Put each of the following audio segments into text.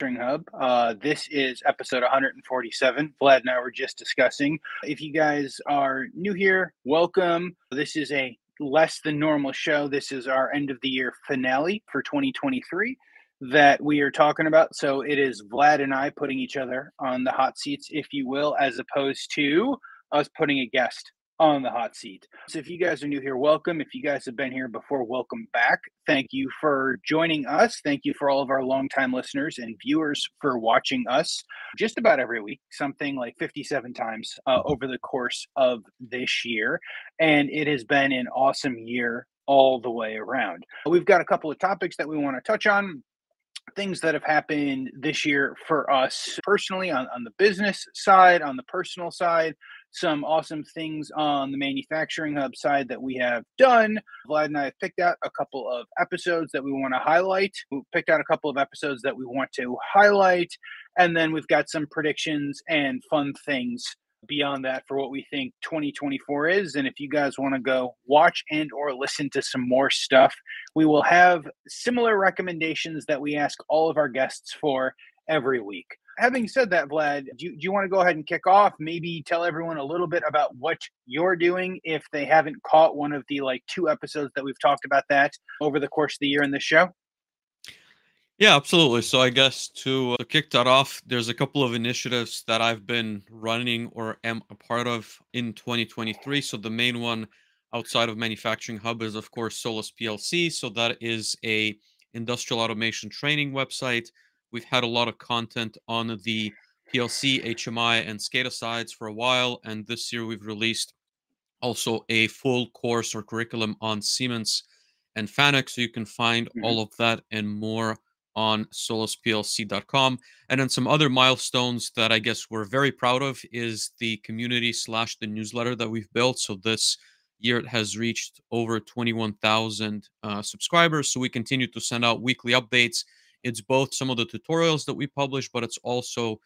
Hub. Uh, this is episode 147. Vlad and I were just discussing. If you guys are new here, welcome. This is a less than normal show. This is our end of the year finale for 2023 that we are talking about. So it is Vlad and I putting each other on the hot seats, if you will, as opposed to us putting a guest on the hot seat. So if you guys are new here, welcome. If you guys have been here before, welcome back. Thank you for joining us. Thank you for all of our longtime listeners and viewers for watching us just about every week, something like 57 times uh, over the course of this year. And it has been an awesome year all the way around. We've got a couple of topics that we want to touch on things that have happened this year for us personally on, on the business side, on the personal side, some awesome things on the manufacturing hub side that we have done. Vlad and I have picked out a couple of episodes that we want to highlight. We picked out a couple of episodes that we want to highlight. And then we've got some predictions and fun things beyond that for what we think 2024 is and if you guys want to go watch and or listen to some more stuff we will have similar recommendations that we ask all of our guests for every week having said that, Vlad, do you, do you want to go ahead and kick off? Maybe tell everyone a little bit about what you're doing if they haven't caught one of the like two episodes that we've talked about that over the course of the year in this show. Yeah, absolutely. So I guess to, uh, kick that off, there's a couple of initiatives that I've been running or am a part of in 2023. So the main one outside of Manufacturing Hub is of course Solis PLC. So that is a industrial automation training website We've had a lot of content on the PLC, HMI, and SCADA sides for a while, and this year we've released also a full course or curriculum on Siemens and FANUC, so you can find mm-hmm. all of that and more on solisplc.com. And then some other milestones that I guess we're very proud of is the community slash the newsletter that we've built. So this year it has reached over 21,000 uh, subscribers. So we continue to send out weekly updates it's both some of the tutorials that we publish, but it's also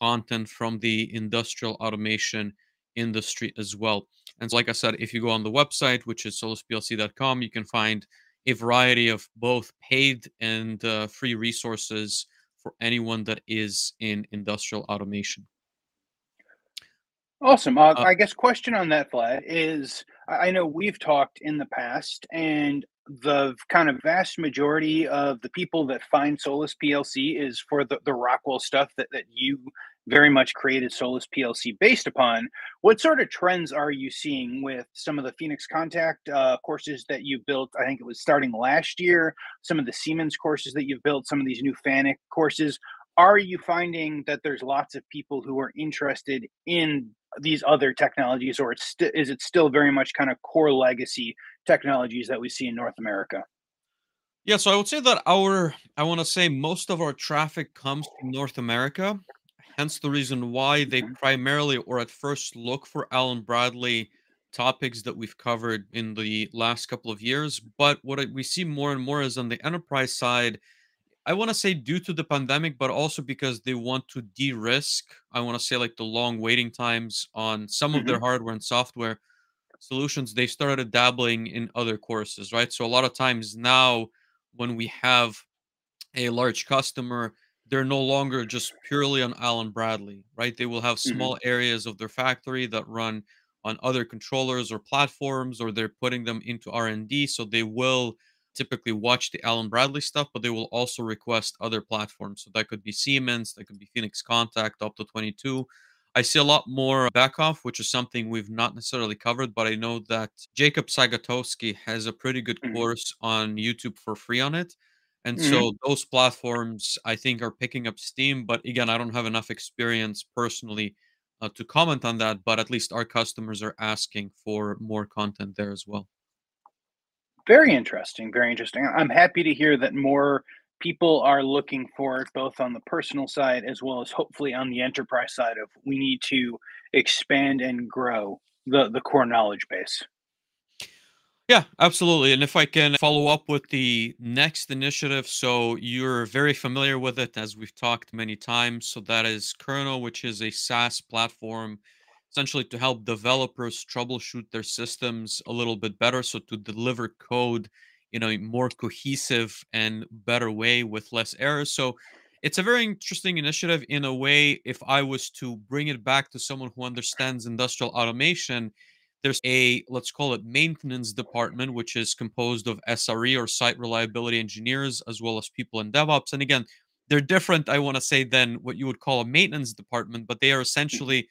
content from the industrial automation industry as well. And so like I said, if you go on the website, which is solisplc.com, you can find a variety of both paid and uh, free resources for anyone that is in industrial automation. Awesome. Uh, uh, I guess question on that, Vlad, is I know we've talked in the past, and the kind of vast majority of the people that find Solis PLC is for the, the Rockwell stuff that, that you very much created Solis PLC based upon. What sort of trends are you seeing with some of the Phoenix Contact uh, courses that you built? I think it was starting last year, some of the Siemens courses that you've built, some of these new FANUC courses. Are you finding that there's lots of people who are interested in these other technologies, or it's st- is it still very much kind of core legacy technologies that we see in North America? Yeah, so I would say that our, I want to say most of our traffic comes from North America. Hence the reason why they mm-hmm. primarily or at first look for Allen-Bradley topics that we've covered in the last couple of years. But what we see more and more is on the enterprise side, I want to say due to the pandemic, but also because they want to de risk, I want to say like the long waiting times on some mm-hmm. of their mm-hmm. hardware and software solutions, they started dabbling in other courses, right? So a lot of times now, when we have a large customer, they're no longer just purely on Allen-Bradley, right? They will have mm-hmm. small mm-hmm. areas of their factory that run on other controllers or platforms, or they're putting them into R&D. So they will typically watch the Allen-Bradley stuff, but they will also request other platforms. So that could be Siemens, that could be Phoenix Contact, Opto 22, I see a lot more Beckhoff, which is something we've not necessarily covered, but I know that Jakob Sagatowski has a pretty good mm-hmm. course on YouTube for free on it. And mm-hmm. so those platforms, I think, are picking up steam. But again, I don't have enough experience personally uh, to comment on that. But at least our customers are asking for more content there as well. Very interesting. Very interesting. I'm happy to hear that more people are looking for it both on the personal side as well as hopefully on the enterprise side of we need to expand and grow the the core knowledge base yeah absolutely and if i can follow up with the next initiative so you're very familiar with it as we've talked many times so that is kernel which is a saas platform essentially to help developers troubleshoot their systems a little bit better so to deliver code in a more cohesive and better way with less errors. So it's a very interesting initiative in a way. If I was to bring it back to someone who understands industrial automation, there's a let's call it maintenance department, which is composed of SRE or site reliability engineers, as well as people in DevOps. And again, they're different, I want to say, than what you would call a maintenance department, but they are mm. essentially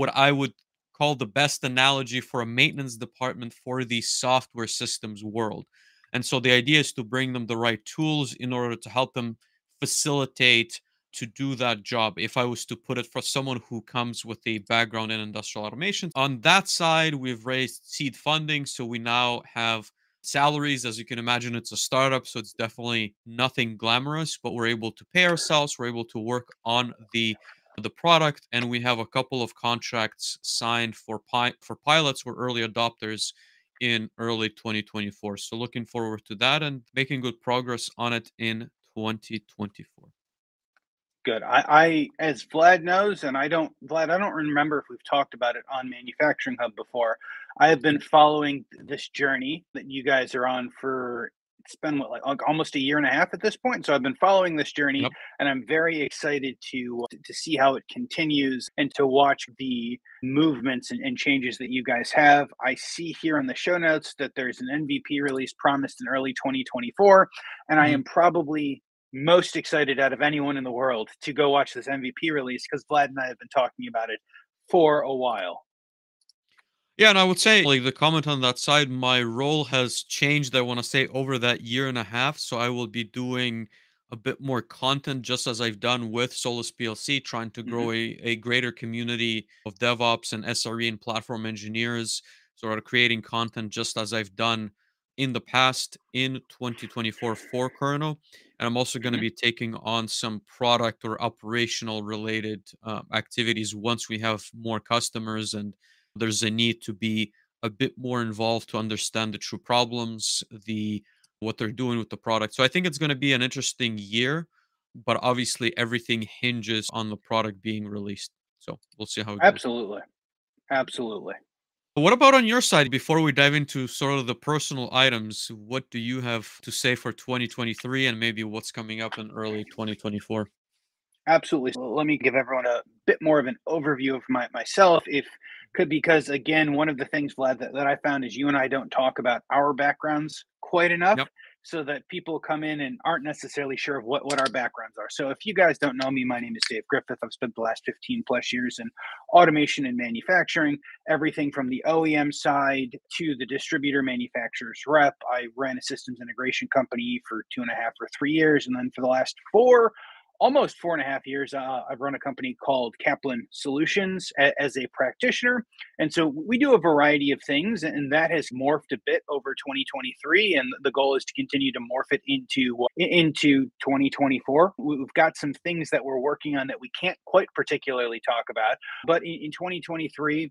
what I would call the best analogy for a maintenance department for the software systems world. And so the idea is to bring them the right tools in order to help them facilitate to do that job if I was to put it for someone who comes with a background in industrial automation. On that side, we've raised seed funding. So we now have salaries. As you can imagine, it's a startup. So it's definitely nothing glamorous, but we're able to pay ourselves. We're able to work on the the product and we have a couple of contracts signed for pi- for pilots or early adopters in early 2024 so looking forward to that and making good progress on it in 2024 good. I, I, as Vlad knows, and I don't, Vlad, I don't remember if we've talked about it on Manufacturing Hub before. I have been following this journey that you guys are on for it's been what, like almost a year and a half at this point. So I've been following this journey, yep. and I'm very excited to to see how it continues and to watch the movements and, and changes that you guys have. I see here in the show notes that there's an MVP release promised in early 2024, and mm-hmm. I am probably most excited out of anyone in the world to go watch this MVP release because Vlad and I have been talking about it for a while. Yeah, and I would say like the comment on that side, my role has changed. I want to say over that year and a half, so I will be doing a bit more content, just as I've done with Solis PLC, trying to grow mm-hmm. a, a greater community of DevOps and SRE and platform engineers, sort of creating content just as I've done in the past in 2024 for Kernel. And I'm also going to mm-hmm. be taking on some product or operational related uh, activities once we have more customers and there's a need to be a bit more involved to understand the true problems, the what they're doing with the product. So I think it's going to be an interesting year, but obviously everything hinges on the product being released. So we'll see how it Absolutely. Goes. Absolutely. What about on your side? Before we dive into sort of the personal items, what do you have to say for 2023 and maybe what's coming up in early 2024? Absolutely. So let me give everyone a bit more of an overview of my, myself, if could, because again, one of the things, Vlad, that, that I found is you and I don't talk about our backgrounds quite enough. Yep so that people come in and aren't necessarily sure of what, what our backgrounds are. So if you guys don't know me, my name is Dave Griffith. I've spent the last 15 plus years in automation and manufacturing, everything from the OEM side to the distributor manufacturer's rep. I ran a systems integration company for two and a half or three years. And then for the last four, almost four and a half years, uh, I've run a company called Kaplan Solutions a, as a practitioner. And so we do a variety of things, and that has morphed a bit over 2023. And the goal is to continue to morph it into, into 2024. We've got some things that we're working on that we can't quite particularly talk about. But in, in 2023,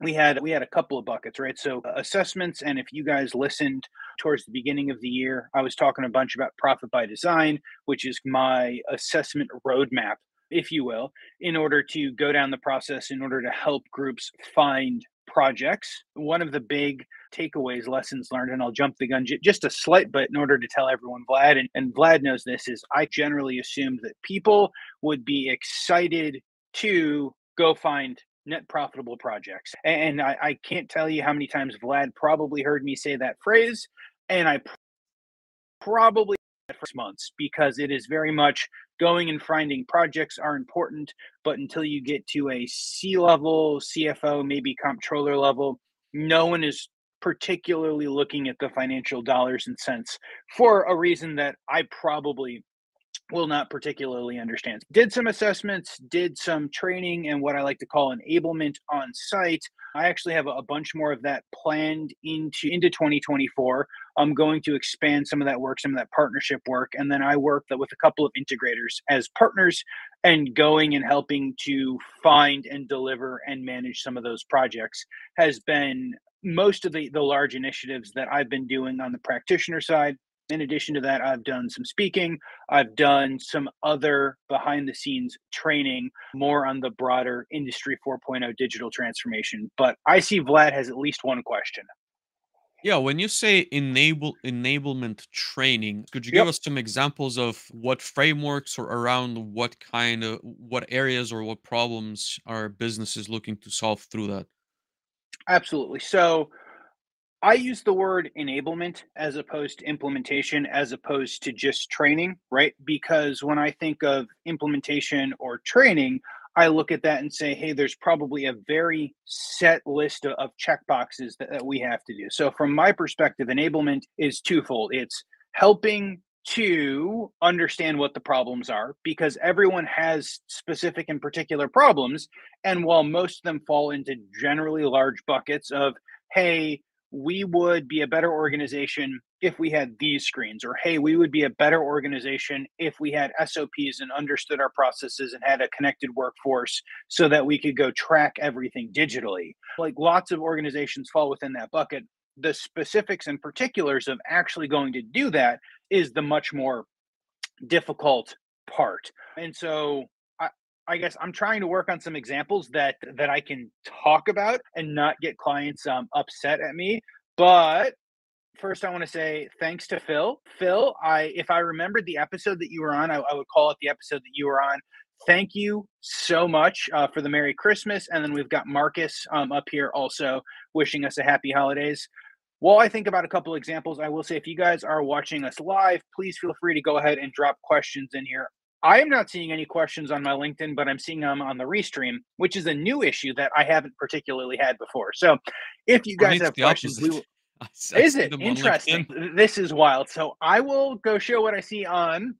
we had we had a couple of buckets right? So uh, assessments and if you guys listened towards the beginning of the year i was talking a bunch about profit by design which is my assessment roadmap if you will in order to go down the process in order to help groups find projects. One of the big takeaways lessons learned and i'll jump the gun j- just a slight bit in order to tell everyone vlad and, and vlad knows this is i generally assumed that people would be excited to go find net profitable projects. And I, I, can't tell you how many times Vlad probably heard me say that phrase, and I probably first months because it is very much going and finding projects are important, but until you get to a C level, CFO, maybe comptroller level, no one is particularly looking at the financial dollars and cents for a reason that I probably will not particularly understand. Did some assessments, did some training and what I like to call enablement on site. I actually have a bunch more of that planned into into 2024. I'm going to expand some of that work, some of that partnership work, and then I work that with a couple of integrators as partners and going and helping to find and deliver and manage some of those projects has been most of the the large initiatives that I've been doing on the practitioner side in addition to that, I've done some speaking. I've done some other behind the scenes training more on the broader Industry 4.0 digital transformation. But I see Vlad has at least one question. Yeah, when you say enable enablement training, could you Yep. give us some examples of what frameworks or around what kind of what areas or what problems are businesses looking to solve through that? Absolutely. So I use the word enablement as opposed to implementation, as opposed to just training, right? Because when I think of implementation or training, I look at that and say, hey, there's probably a very set list of, of check boxes that, that we have to do. So, from my perspective, enablement is twofold it's helping to understand what the problems are because everyone has specific and particular problems. And while most of them fall into generally large buckets of, hey, we would be a better organization if we had these screens or hey we would be a better organization if we had sops and understood our processes and had a connected workforce so that we could go track everything digitally. Like lots of organizations fall within that bucket. The specifics and particulars of actually going to do that is the much more difficult part. And so I, guess I'm trying to work on some examples that that I can talk about and not get clients um, upset at me. But first, I want to say thanks to Phil. Phil, I if I remembered the episode that you were on, I, I would call it the episode that you were on. Thank you so much uh, for the Merry Christmas, and then we've got Marcus um, up here also wishing us a Happy Holidays. While I think about a couple examples, I will say if you guys are watching us live, please feel free to go ahead and drop questions in here. I am not seeing any questions on my LinkedIn, but I'm seeing them on the restream, which is a new issue that I haven't particularly had before. So if you guys have questions, we will. I s I Is it interesting? LinkedIn. This is wild. So I will go show what I see on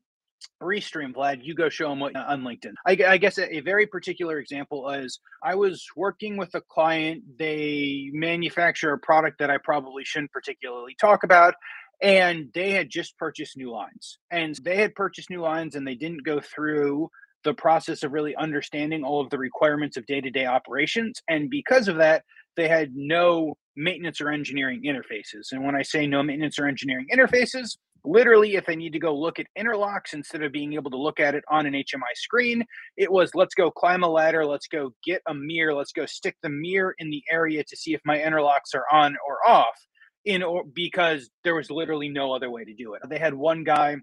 Restream, Vlad. You go show them what on LinkedIn. I, I guess a, a very particular example is I was working with a client. They manufacture a product that I probably shouldn't particularly talk about. And they had just purchased new lines. And they had purchased new lines and they didn't go through the process of really understanding all of the requirements of day to day operations. And because of that, they had no maintenance or engineering interfaces. And when I say no maintenance or engineering interfaces, literally, if they need to go look at interlocks instead of being able to look at it on an HMI screen, it was let's go climb a ladder, let's go get a mirror, let's go stick the mirror in the area to see if my interlocks are on or off. In or because there was literally no other way to do it. They had one guy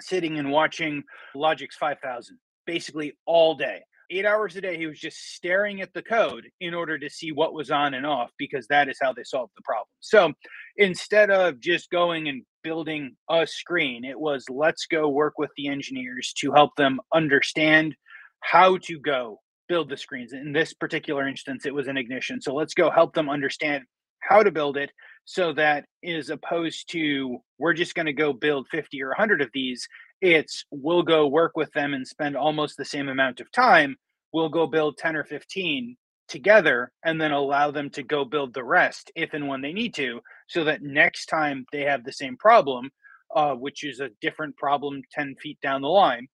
sitting and watching Logix 5000 basically all day. Eight hours a day, he was just staring at the code in order to see what was on and off because that is how they solved the problem. So instead of just going and building a screen, it was let's go work with the engineers to help them understand how to go build the screens. In this particular instance, it was an ignition. So let's go help them understand how to build it so that as opposed to we're just going to go build 50 or 100 of these it's we'll go work with them and spend almost the same amount of time we'll go build 10 or 15 together and then allow them to go build the rest if and when they need to so that next time they have the same problem uh, which is a different problem 10 feet down the line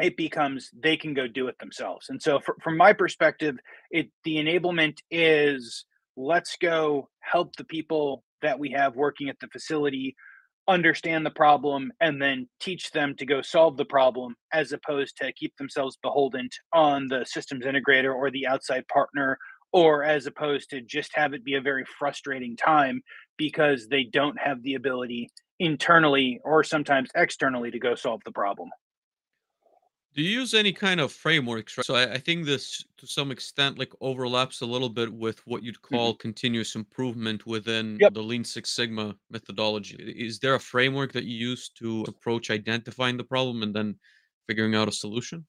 it becomes they can go do it themselves. And so for, from my perspective it the enablement is let's go help the people that we have working at the facility understand the problem and then teach them to go solve the problem as opposed to keep themselves beholden on the systems integrator or the outside partner or as opposed to just have it be a very frustrating time because they don't have the ability internally or sometimes externally to go solve the problem Do you use any kind of frameworks? Right? So I, I think this, to some extent, like overlaps a little bit with what you'd Mhm. call continuous improvement within Yep. the Lean Six Sigma methodology. Is there a framework that you use to approach identifying the problem and then figuring out a solution?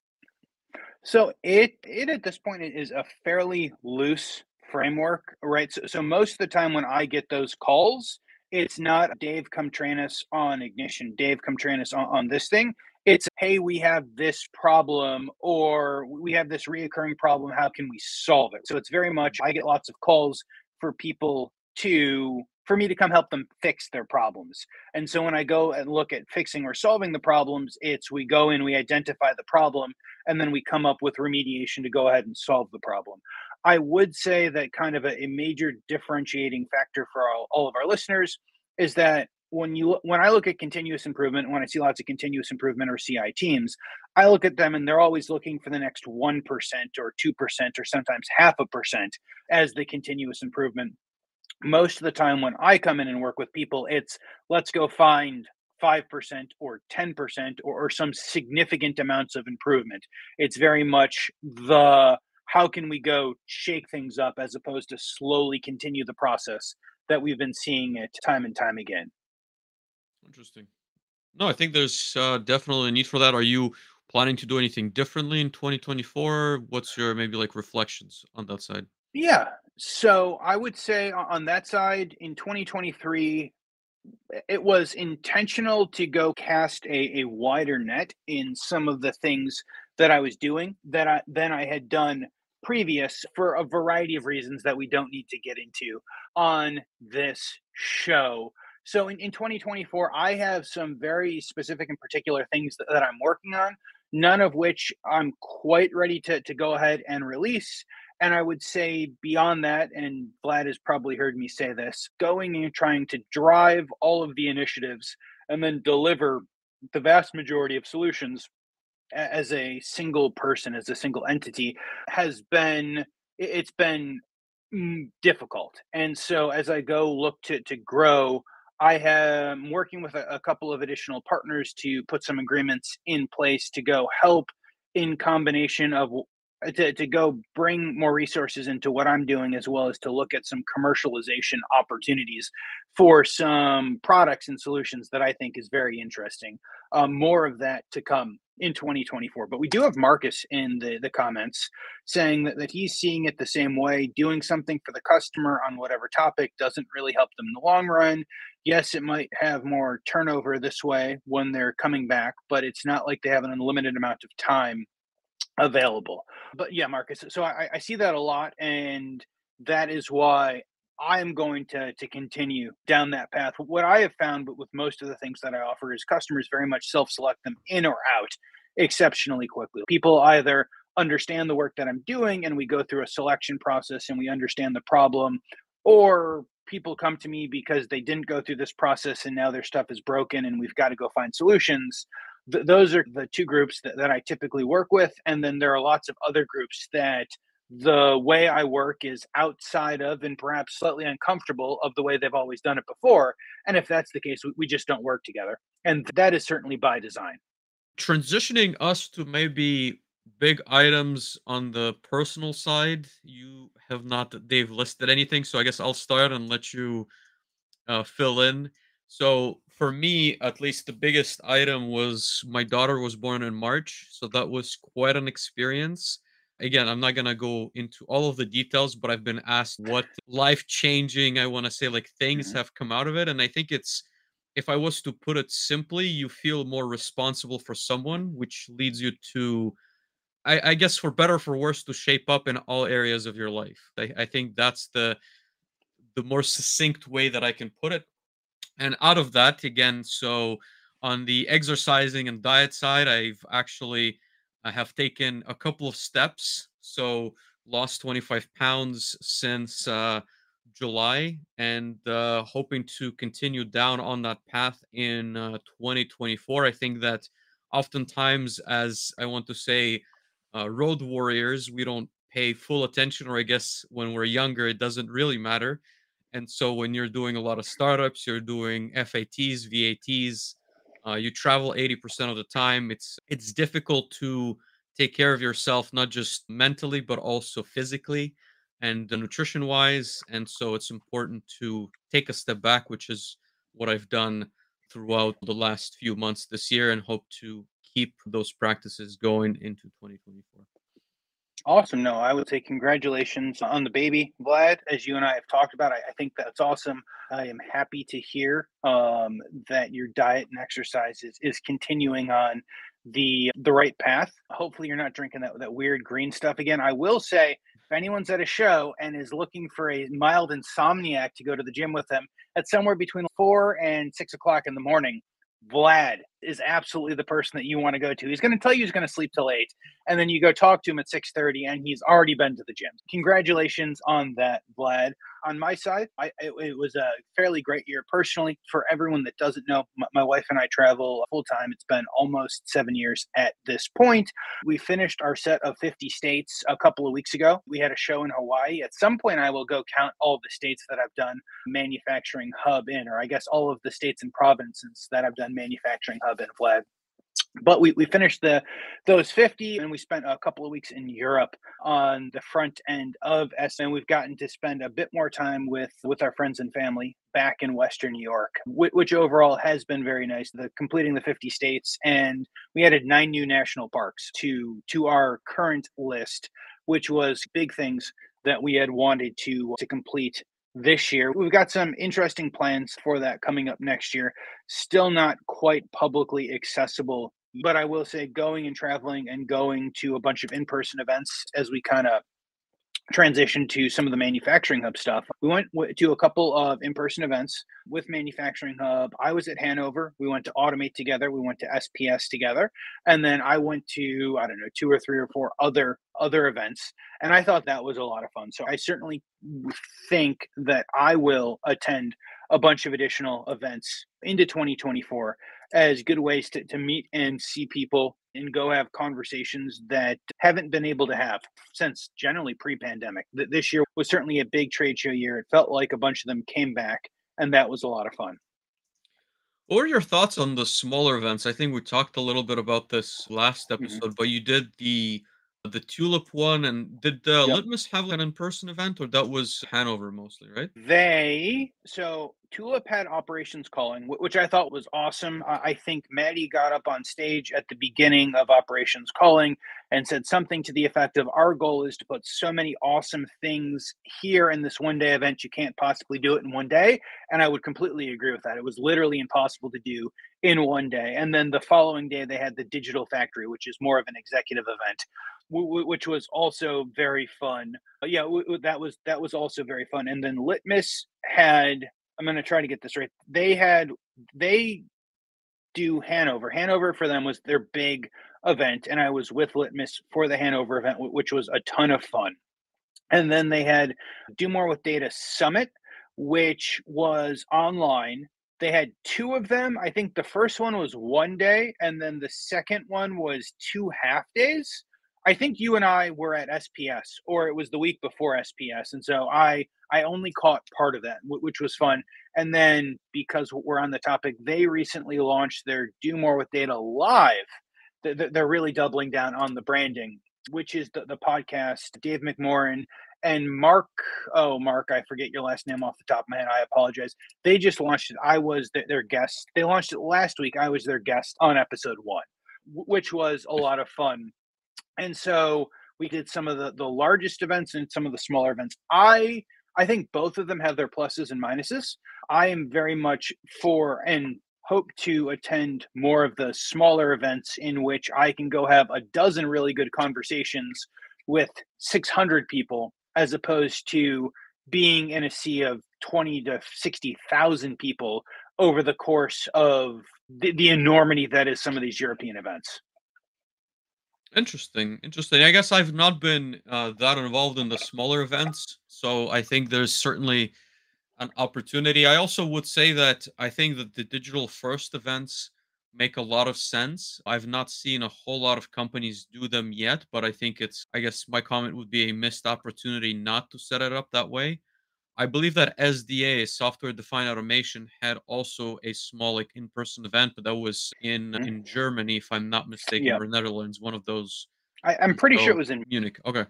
So it it at this point is a fairly loose framework, right? So, so most of the time when I get those calls, it's not Dave come train us on ignition, Dave come train us on, on this thing. It's hey, we have this problem or we have this reoccurring problem. How can we solve it? So it's very much I get lots of calls for people to for me to come help them fix their problems. And so when I go and look at fixing or solving the problems, it's we go in, we identify the problem, and then we come up with remediation to go ahead and solve the problem. I would say that kind of a, a major differentiating factor for all, all of our listeners is that when you when I look at continuous improvement, when I see lots of continuous improvement or CI teams, I look at them and they're always looking for the next one percent or two percent or sometimes half a percent as the continuous improvement most of the time when I come in and work with people, it's let's go find 5% or 10% or, or, some significant amounts of improvement. It's very much the how can we go shake things up as opposed to slowly continue the process that we've been seeing it time and time again. Interesting. No, I think there's uh, definitely a need for that. Are you planning to do anything differently in 2024? What's your maybe like reflections on that side? Yeah. So I would say on that side in 2023, it was intentional to go cast a, a wider net in some of the things that I was doing that I than I had done previous for a variety of reasons that we don't need to get into on this show. So in, in 2024, I have some very specific and particular things that, that I'm working on, none of which I'm quite ready to, to go ahead and release. And I would say beyond that, and Vlad has probably heard me say this, going and trying to drive all of the initiatives and then deliver the vast majority of solutions as a single person, as a single entity, has been it's been mm, difficult. And so as I go look to to grow, I am working with a, a couple of additional partners to put some agreements in place to go help in combination of to, to go bring more resources into what I'm doing, as well as to look at some commercialization opportunities for some products and solutions that I think is very interesting. Um, more of that to come in 2024. But we do have Marcus in the, the comments saying that, that he's seeing it the same way. Doing something for the customer on whatever topic doesn't really help them in the long run. Yes, it might have more turnover this way when they're coming back, but it's not like they have an unlimited amount of time available. But yeah, Marcus. So I, I see that a lot, and that is why I am going to to continue down that path. What I have found, but with most of the things that I offer, is customers very much self-select them in or out exceptionally quickly. People either understand the work that I'm doing, and we go through a selection process, and we understand the problem, or people come to me because they didn't go through this process and now their stuff is broken and we've got to go find solutions th- those are the two groups that, that I typically work with. And then there are lots of other groups that the way I work is outside of and perhaps slightly uncomfortable of the way they've always done it before. And if that's the case, we, we just don't work together. And that is certainly by design. Transitioning us to maybe big items on the personal side, you have not, they've listed anything. So I guess I'll start and let you uh, fill in. So for me, at least the biggest item was my daughter was born in March, so that was quite an experience. Again, I'm not gonna go into all of the details, but I've been asked what life changing, I want to say, like things mm-hmm. have come out of it, and I think it's, if I was to put it simply, you feel more responsible for someone, which leads you to, I, I guess, for better for worse, to shape up in all areas of your life. I, I think that's the the more succinct way that I can put it. And out of that again so on the exercising and diet side i've actually i have taken a couple of steps. So lost 25 pounds since uh, july and uh, hoping to continue down on that path in uh, 2024 i think that oftentimes as i want to say uh, road warriors we don't pay full attention or i guess when we're younger it doesn't really matter and so when you're doing a lot of startups, you're doing FATs, VATs, uh, you travel 80% of the time. It's it's difficult to take care of yourself, not just mentally, but also physically and the nutrition wise. And so it's important to take a step back, which is what I've done throughout the last few months this year and hope to keep those practices going into 2024. Awesome. No, I would say congratulations on the baby, Vlad. As you and I have talked about, I, I think that's awesome. I am happy to hear um, that your diet and exercise is, is continuing on the the right path. Hopefully, you're not drinking that that weird green stuff again. I will say, if anyone's at a show and is looking for a mild insomniac to go to the gym with them, at somewhere between four and six o'clock in the morning, Vlad is absolutely the person that you want to go to. He's going to tell you he's going to sleep till eight, and then you go talk to him at six thirty, and he's already been to the gym. Congratulations on that, Vlad. On my side, I, it, it was a fairly great year personally. For everyone that doesn't know, my, my wife and I travel full time. It's been almost seven years at this point. We finished our set of fifty states a couple of weeks ago. We had a show in Hawaii. At some point, I will go count all the states that I've done manufacturing hub in, or I guess all of the states and provinces that I've done manufacturing hub in Vlad but we, we finished the those 50 and we spent a couple of weeks in europe on the front end of s and we've gotten to spend a bit more time with with our friends and family back in western new york which, which overall has been very nice the completing the 50 states. And we added nine new national parks to to our current list which was big things that we had wanted to to complete this year. We've got some interesting plans for that coming up next year. Still not quite publicly accessible, but I will say going and traveling and going to a bunch of in person events as we kind of transition to some of the manufacturing hub stuff. We went to a couple of in-person events with manufacturing hub. I was at hanover. We went to automate together. We went to sps together. And then i went to i don't know two or three or four other other events. And i thought that was a lot of fun. So i certainly think that i will attend a bunch of additional events into 2024 as good ways to, to meet and see people and go have conversations that haven't been able to have since generally pre-pandemic. This year was certainly a big trade show year. It felt like a bunch of them came back, and that was a lot of fun. What are your thoughts on the smaller events? I think we talked a little bit about this last mm-hmm. episode, mm-hmm. but you did the the tulip one and did the yep. litmus have an in-person event or that was hanover mostly right? They so tulip had operations calling which i thought was awesome. I think maddie got up on stage at the beginning of operations calling and said something to the effect of our goal is to put so many awesome things here in this one day event you can't possibly do it in one day. And i would completely agree with that. It was literally impossible to do in one day. And then the following day they had the digital factory which is more of an executive event which was also very fun. But yeah, that was that was also very fun. And then Litmus had I'm going to try to get this right. They had they do Hanover. Hanover for them was their big event, and I was with Litmus for the Hanover event, which was a ton of fun. And then they had Do More with Data Summit, which was online. They had two of them. I think the first one was one day, and then the second one was two half days. I think you and I were at SPS, or it was the week before SPS, and so I I only caught part of that, which was fun. And then because we're on the topic, they recently launched their Do More with Data Live. They're really doubling down on the branding, which is the, the podcast. Dave McMorran and Mark. Oh, Mark, I forget your last name off the top of my head. I apologize. They just launched it. I was their guest. They launched it last week. I was their guest on episode one, which was a lot of fun and so we did some of the the largest events and some of the smaller events i i think both of them have their pluses and minuses i am very much for and hope to attend more of the smaller events in which i can go have a dozen really good conversations with 600 people as opposed to being in a sea of 20 to 60,000 people over the course of the, the enormity that is some of these European events. Interesting, interesting. I guess I've not been uh, that involved in the smaller events, so I think there's certainly an opportunity. I also would say that I think that the digital first events make a lot of sense. I've not seen a whole lot of companies do them yet, but I think it's, I guess my comment would be a missed opportunity not to set it up that way. I believe that SDA, Software Defined Automation, had also a small like in-person event, but that was in mm-hmm. in Germany, if I'm not mistaken, or Netherlands. One of those. I, am pretty sure it was in Munich. Okay,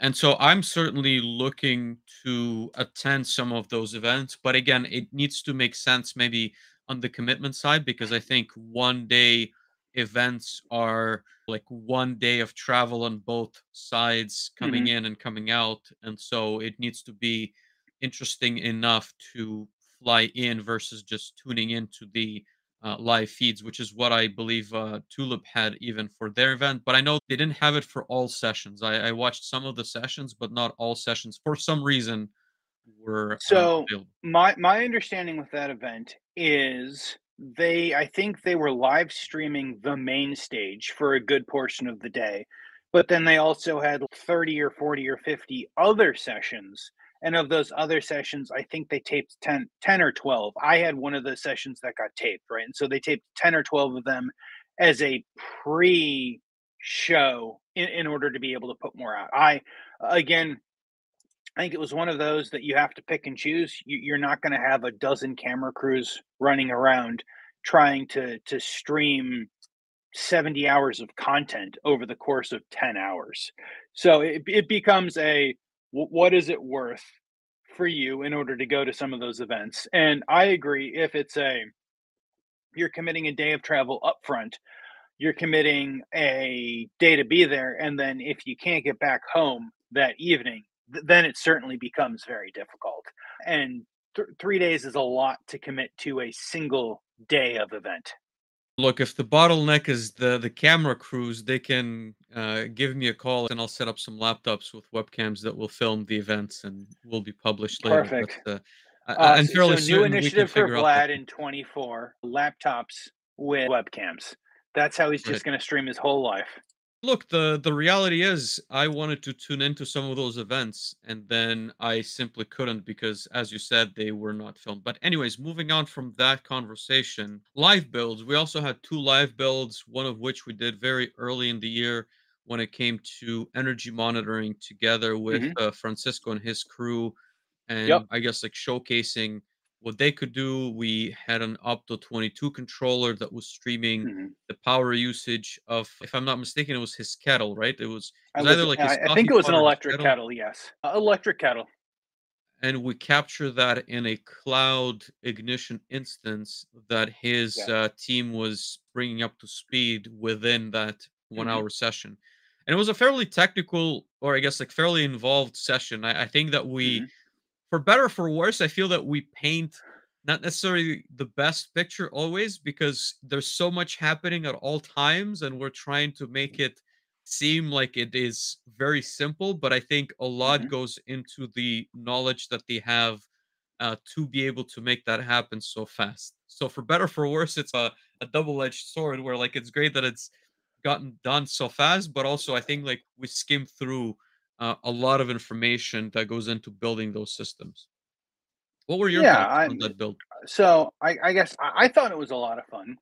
and so I'm certainly looking to attend some of those events, but again, it needs to make sense maybe on the commitment side because I think one day events are like one day of travel on both sides coming mm-hmm. in and coming out and so it needs to be interesting enough to fly in versus just tuning into the uh, live feeds, which is what I believe uh, Tulip had even for their event. But I know they didn't have it for all sessions. I, I watched some of the sessions, but not all sessions for some reason were uh, so. My my understanding with that event is they I think they were live streaming the main stage for a good portion of the day. But then they also had 30 or 40 or 50 other sessions. And of those other sessions, I think they taped 10, 10 or 12. I had one of the sessions that got taped, right? And so they taped 10 or 12 of them as a pre show in, in order to be able to put more out. I, again, I think it was one of those that you have to pick and choose. You, are not going to have a dozen camera crews running around trying to to stream 70 hours of content over the course of 10 hours. So it, it becomes a what is it worth for you in order to go to some of those events? And I agree if it's a you're committing a day of travel up front, you're committing a day to be there and then if you can't get back home that evening, then it certainly becomes very difficult. And th- three days is a lot to commit to a single day of event. Look, if the bottleneck is the the camera crews, they can uh, give me a call and I'll set up some laptops with webcams that will film the events and will be published later. Perfect. But, uh, uh, and fairly so new initiative for Vlad in 24 laptops with webcams. That's how he's just right. going to stream his whole life look the the reality is i wanted to tune into some of those events and then i simply couldn't because as you said they were not filmed but anyways moving on from that conversation live builds we also had two live builds one of which we did very early in the year when it came to energy monitoring together with mm-hmm. uh, francisco and his crew and yep. i guess like showcasing what they could do, we had an Opto 22 controller that was streaming mm-hmm. the power usage of, if I'm not mistaken, it was his kettle, right? It was, it was either like I, I think it was an electric kettle. kettle yes, uh, electric kettle. And we capture that in a cloud ignition instance that his yeah. uh, team was bringing up to speed within that one mm-hmm. hour session. And it was a fairly technical, or I guess like fairly involved session. I, I think that we, mm-hmm for better for worse, I feel that we paint not necessarily the best picture always because there's so much happening at all times and we're trying to make it seem like it is very simple but i think a lot mm-hmm. goes into the knowledge that they have uh, to be able to make that happen so fast so for better for worse it's a, a double-edged sword where like it's great that it's gotten done so fast but also i think like we skim through uh, a lot of information that goes into building those systems. What were your yeah, thoughts on that build? So I, I guess I, I, thought it was a lot of fun.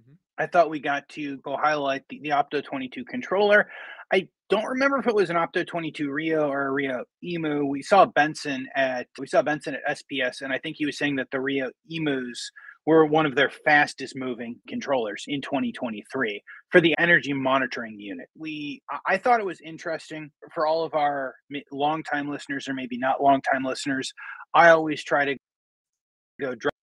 Mm-hmm. I thought we got to go highlight the, the Opto 22 controller. I don't remember if it was an Opto 22 Rio or a Rio Emu. We saw Benson at we saw Benson at SPS, and I think he was saying that the Rio Emus were one of their fastest moving controllers in 2023 for the energy monitoring unit. We I thought it was interesting for all of our longtime listeners or maybe not longtime listeners. I always try to go drop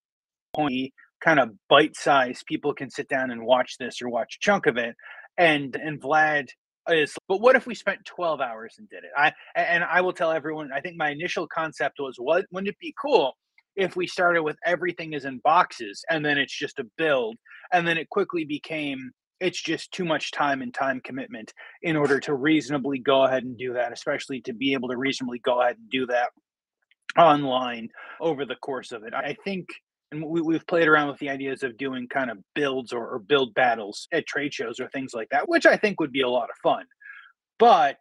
point kind of bite size people can sit down and watch this or watch a chunk of it and and Vlad is but what if we spent 12 hours and did it i and i will tell everyone i think my initial concept was what wouldn't it be cool if we started with everything is in boxes and then it's just a build and then it quickly became it's just too much time and time commitment in order to reasonably go ahead and do that especially to be able to reasonably go ahead and do that online over the course of it. I think and we, have played around with the ideas of doing kind of builds or, or build battles at trade shows or things like that which i think would be a lot of fun. But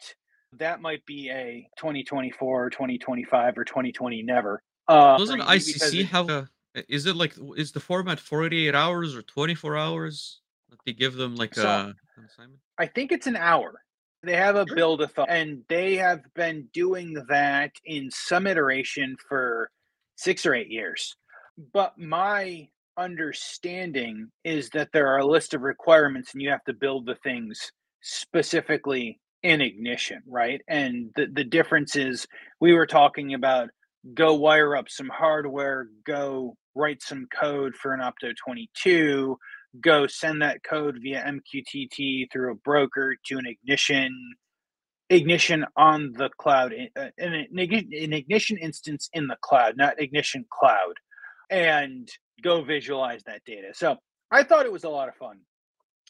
that might be a 2024 2025 or 2020 never uh, Doesn't ICC have a? Is it like is the format 48 hours or 24 hours? That they give them like so, a assignment. I think it's an hour. They have a Build-a-thon, and they have been doing that in some iteration for six or eight years. But my understanding is that there are a list of requirements, and you have to build the things specifically in ignition, right? And the the difference is we were talking about go wire up some hardware, go write some code for an Opto 22, go send that code via MQTT through a broker to an ignition ignition on the cloud uh, an, an ignition instance in the cloud not ignition cloud and go visualize that data. So i thought it was a lot of fun.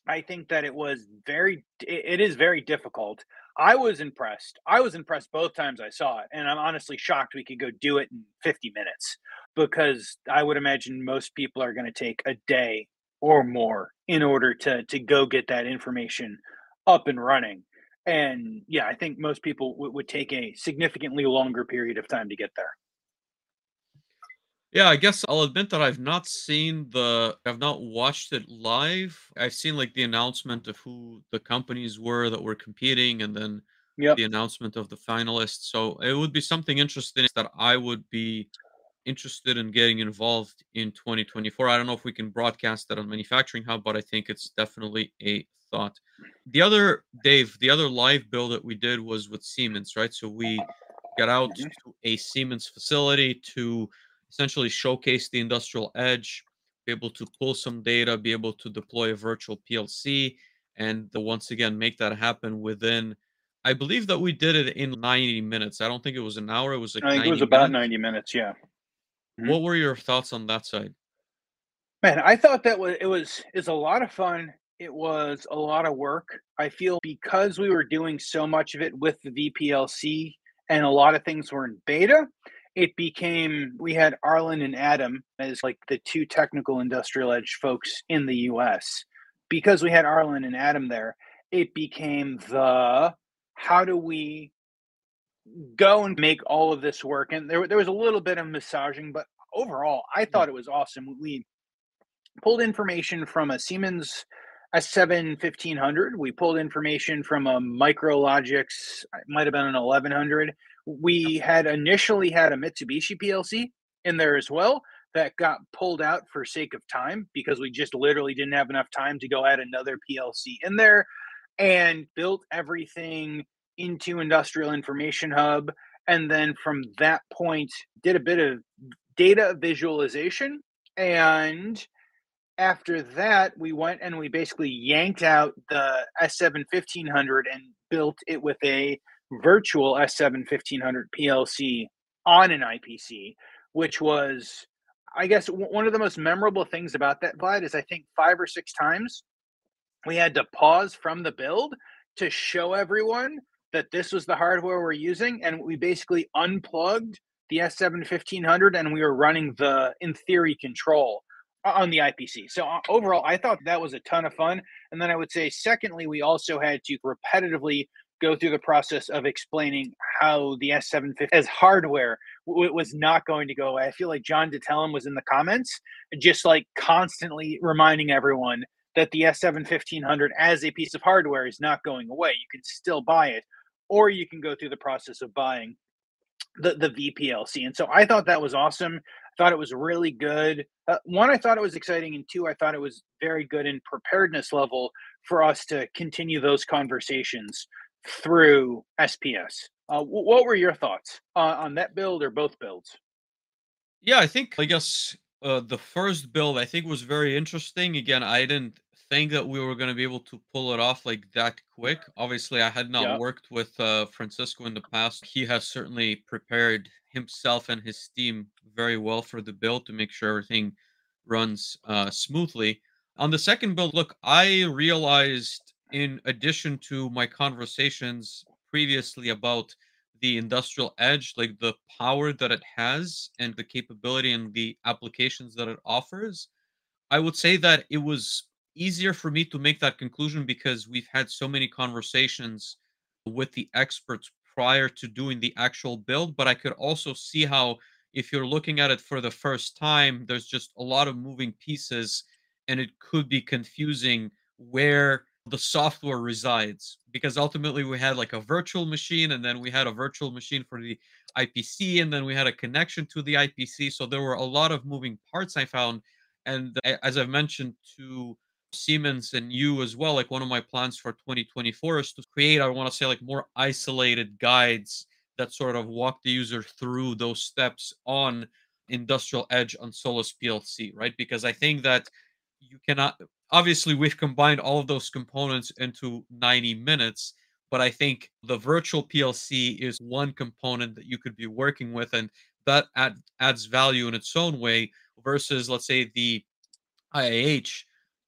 I think that it was very it is very difficult I was impressed. I was impressed both times I saw it, and I'm honestly shocked we could go do it in 50 minutes. because I would imagine most people are going to take a day or more in order to to go get that information up and running. And yeah, I think most people w- would take a significantly longer period of time to get there. Yeah, I guess I'll admit that I've not seen the I've not watched it live. I've seen like the announcement of who the companies were that were competing and then Yep. the announcement of the finalists. So it would be something interesting that I would be interested in getting involved in 2024. I don't know if we can broadcast that on Manufacturing Hub, but I think it's definitely a thought. The other Dave, the other live build that we did was with Siemens, right? So we got out Mhm. to a Siemens facility to essentially showcase the industrial edge, be able to pull some data, be able to deploy a virtual PLC, and once again make that happen within. I believe that we did it in 90 minutes. I don't think it was an hour. It was like I think it was about minutes. 90 minutes, yeah. Mhm. What were your thoughts on that side? Man, I thought that was it was is a lot of fun. It was a lot of work. I feel because we were doing so much of it with the VPLC and a lot of things were in beta, it became we had Arlen and Adam as like the two technical industrial edge folks in the US. Because we had Arlen and Adam there, it became the how do we go and make all of this work? And there, there was a little bit of massaging, but overall, I thought it was awesome. We pulled information from a Siemens S7 1500. We pulled information from a Micrologix, it might have been an 1100. We had initially had a Mitsubishi PLC in there as well that got pulled out for sake of time because we just literally didn't have enough time to go add another PLC in there and built everything into Industrial Information Hub. And then from that point, did a bit of data visualization and after that, we went and we basically yanked out the S7 1500 and built it with a virtual S7 1500 PLC on an IPC, which was, I guess, w- one of the most memorable things about that, Vlad, is I think five or six times we had to pause from the build to show everyone that this was the hardware we're using. And we basically unplugged the S7 1500 and we were running the, in theory, control on the IPC. So uh, overall, I thought that was a ton of fun. And then I would say, secondly, we also had to repetitively go through the process of explaining how the S750 as hardware w- was not going to go away. I feel like John Detellum was in the comments, just like constantly reminding everyone that the S7 1500 as a piece of hardware is not going away. You can still buy it, or you can go through the process of buying the, the VPLC. And so I thought that was awesome. I thought it was really good. Uh, one, I thought it was exciting, and two, I thought it was very good in preparedness level for us to continue those conversations through SPS. Uh, what were your thoughts uh, on that build or both builds? Yeah, I think I guess uh, the first build I think was very interesting. Again, I didn't think that we were going to be able to pull it off like that quick. Obviously, I had not Yeah. worked with uh, Francisco in the past. He has certainly prepared himself and his team very well for the build to make sure everything runs uh, smoothly. On the second build, look, I realized in addition to my conversations previously about the industrial edge, like the power that it has and the capability and the applications that it offers, I would say that it was easier for me to make that conclusion because we've had so many conversations with the experts prior to doing the actual build. But I could also see how, if you're looking at it for the first time, there's just a lot of moving pieces and it could be confusing where the software resides because ultimately we had like a virtual machine and then we had a virtual machine for the IPC and then we had a connection to the IPC so there were a lot of moving parts I found. And as I've mentioned to Siemens and you as well like one of my plans for 2024 is to create I want to say like more isolated guides that sort of walk the user through those steps on industrial edge on Solis PLC right? Because I think that you cannot obviously we've combined all of those components into 90 minutes but i think the virtual plc is one component that you could be working with and that add, adds value in its own way versus let's say the iah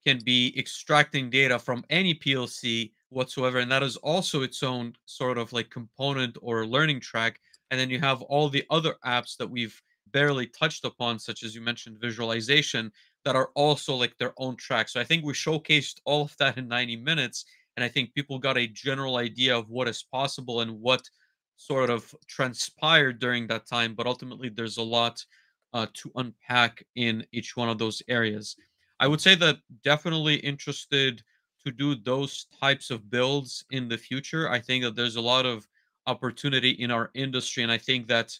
can be extracting data from any plc whatsoever and that is also its own sort of like component or learning track and then you have all the other apps that we've barely touched upon, such as you mentioned visualization, that are also like their own track. So I think we showcased all of that in 90 minutes. And I think people got a general idea of what is possible and what sort of transpired during that time. But ultimately, there's a lot uh, to unpack in each one of those areas. I would say that definitely interested to do those types of builds in the future. I think that there's a lot of opportunity in our industry. And I think that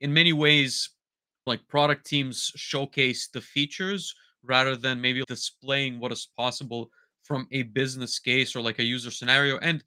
in many ways, like product teams showcase the features rather than maybe displaying what is possible from a business case or like a user scenario. And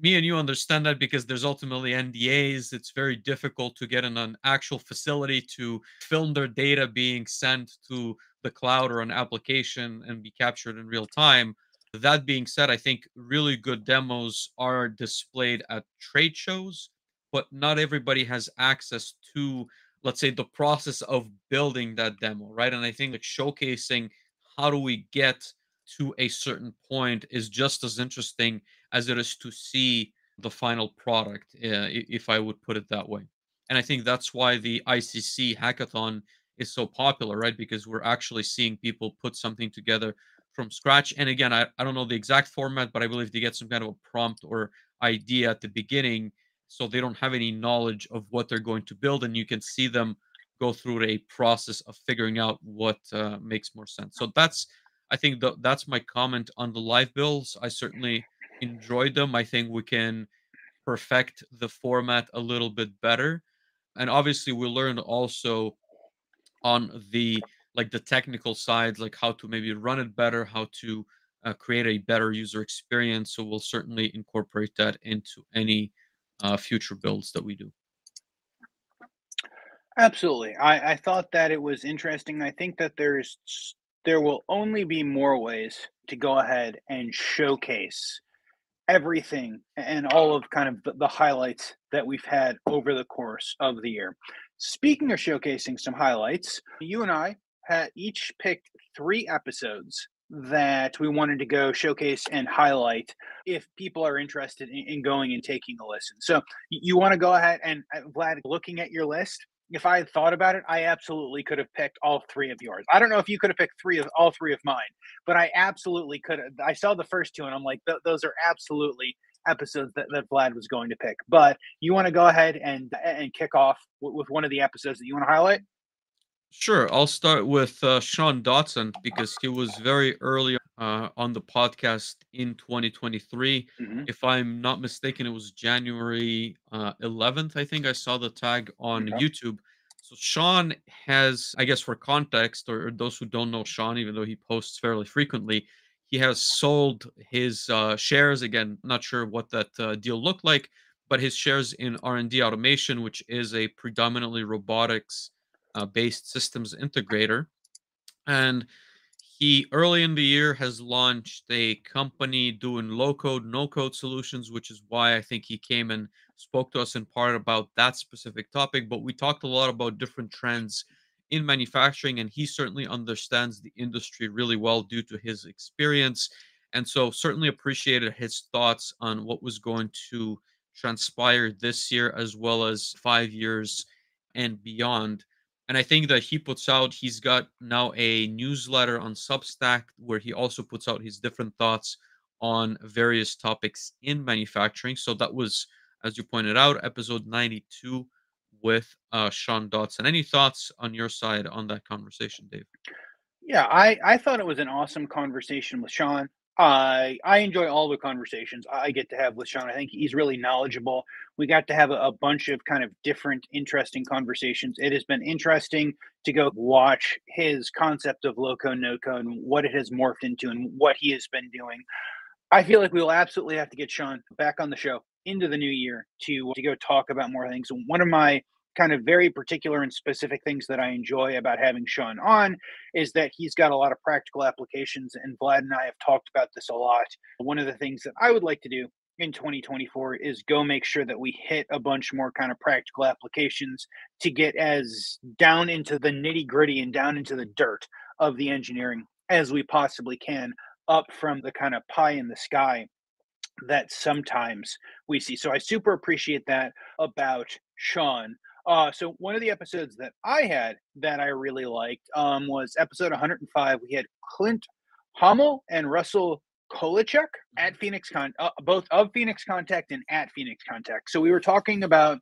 me and you understand that because there's ultimately NDAs. It's very difficult to get in an actual facility to film their data being sent to the cloud or an application and be captured in real time. That being said, I think really good demos are displayed at trade shows, but not everybody has access to, let's say, the process of building that demo, right? And I think like showcasing how do we get to a certain point is just as interesting as it is to see the final product, uh, if I would put it that way. And I think that's why the ICC hackathon is so popular, right? Because we're actually seeing people put something together from scratch. And again, I, I don't know the exact format, but I believe they get some kind of a prompt or idea at the beginning. So they don't have any knowledge of what they're going to build. And you can see them go through a process of figuring out what uh, makes more sense. So that's, I think the, that's my comment on the live builds. I certainly enjoyed them. I think we can perfect the format a little bit better. And obviously, we learned also on the like the technical side, like how to maybe run it better, how to uh, create a better user experience. So we'll certainly incorporate that into any uh, future builds that we do. Absolutely. I, I thought that it was interesting. I think that there's there will only be more ways to go ahead and showcase everything and all of kind of the, highlights that we've had over the course of the year. Speaking of showcasing some highlights, you and I had each picked three episodes that we wanted to go showcase and highlight if people are interested in, in going and taking a listen. So you want to go ahead and uh, Vlad, looking at your list, if I had thought about it, I absolutely could have picked all three of yours. I don't know if you could have picked three of all three of mine, but I absolutely could have. I saw the first two and I'm like, those are absolutely episodes that, that Vlad was going to pick. But you want to go ahead and and kick off with, with one of the episodes that you want to highlight? Sure. I'll start with uh, Sean Dotson because he was very early uh, on the podcast in 2023. Mm-hmm. If I'm not mistaken, it was January uh, 11th. I think I saw the tag on okay. YouTube. So Sean has, I guess, for context, or, or, those who don't know Sean, even though he posts fairly frequently, he has sold his uh, shares. Again, not sure what that uh, deal looked like, but his shares in R&D Automation, which is a predominantly robotics Uh, based systems integrator. And he early in the year has launched a company doing low code, no code solutions, which is why I think he came and spoke to us in part about that specific topic. But we talked a lot about different trends in manufacturing, and he certainly understands the industry really well due to his experience. And so, certainly appreciated his thoughts on what was going to transpire this year as well as five years and beyond. And I think that he puts out, he's got now a newsletter on Substack where he also puts out his different thoughts on various topics in manufacturing. So that was, as you pointed out, episode 92 with uh, Sean Dotson. Any thoughts on your side on that conversation, Dave? Yeah, I, I thought it was an awesome conversation with Sean. I I enjoy all the conversations I get to have with Sean. I think he's really knowledgeable. We got to have a, a, bunch of kind of different, interesting conversations. It has been interesting to go watch his concept of low code, no code, and what it has morphed into, and what he has been doing. I feel like we will absolutely have to get Sean back on the show into the new year to uh, to go talk about more things. One of my kind of very particular and specific things that I enjoy about having Sean on is that he's got a lot of practical applications. And Vlad and I have talked about this a lot. One of the things that I would like to do in 2024 is go make sure that we hit a bunch more kind of practical applications to get as down into the nitty gritty and down into the dirt of the engineering as we possibly can up from the kind of pie in the sky that sometimes we see. So I super appreciate that about Sean. Uh, so one of the episodes that I had that I really liked um, was episode 105. We had Clint Hummel and Russell Kolachuk at Phoenix Con, uh, both of Phoenix Contact and at Phoenix Contact. So we were talking about,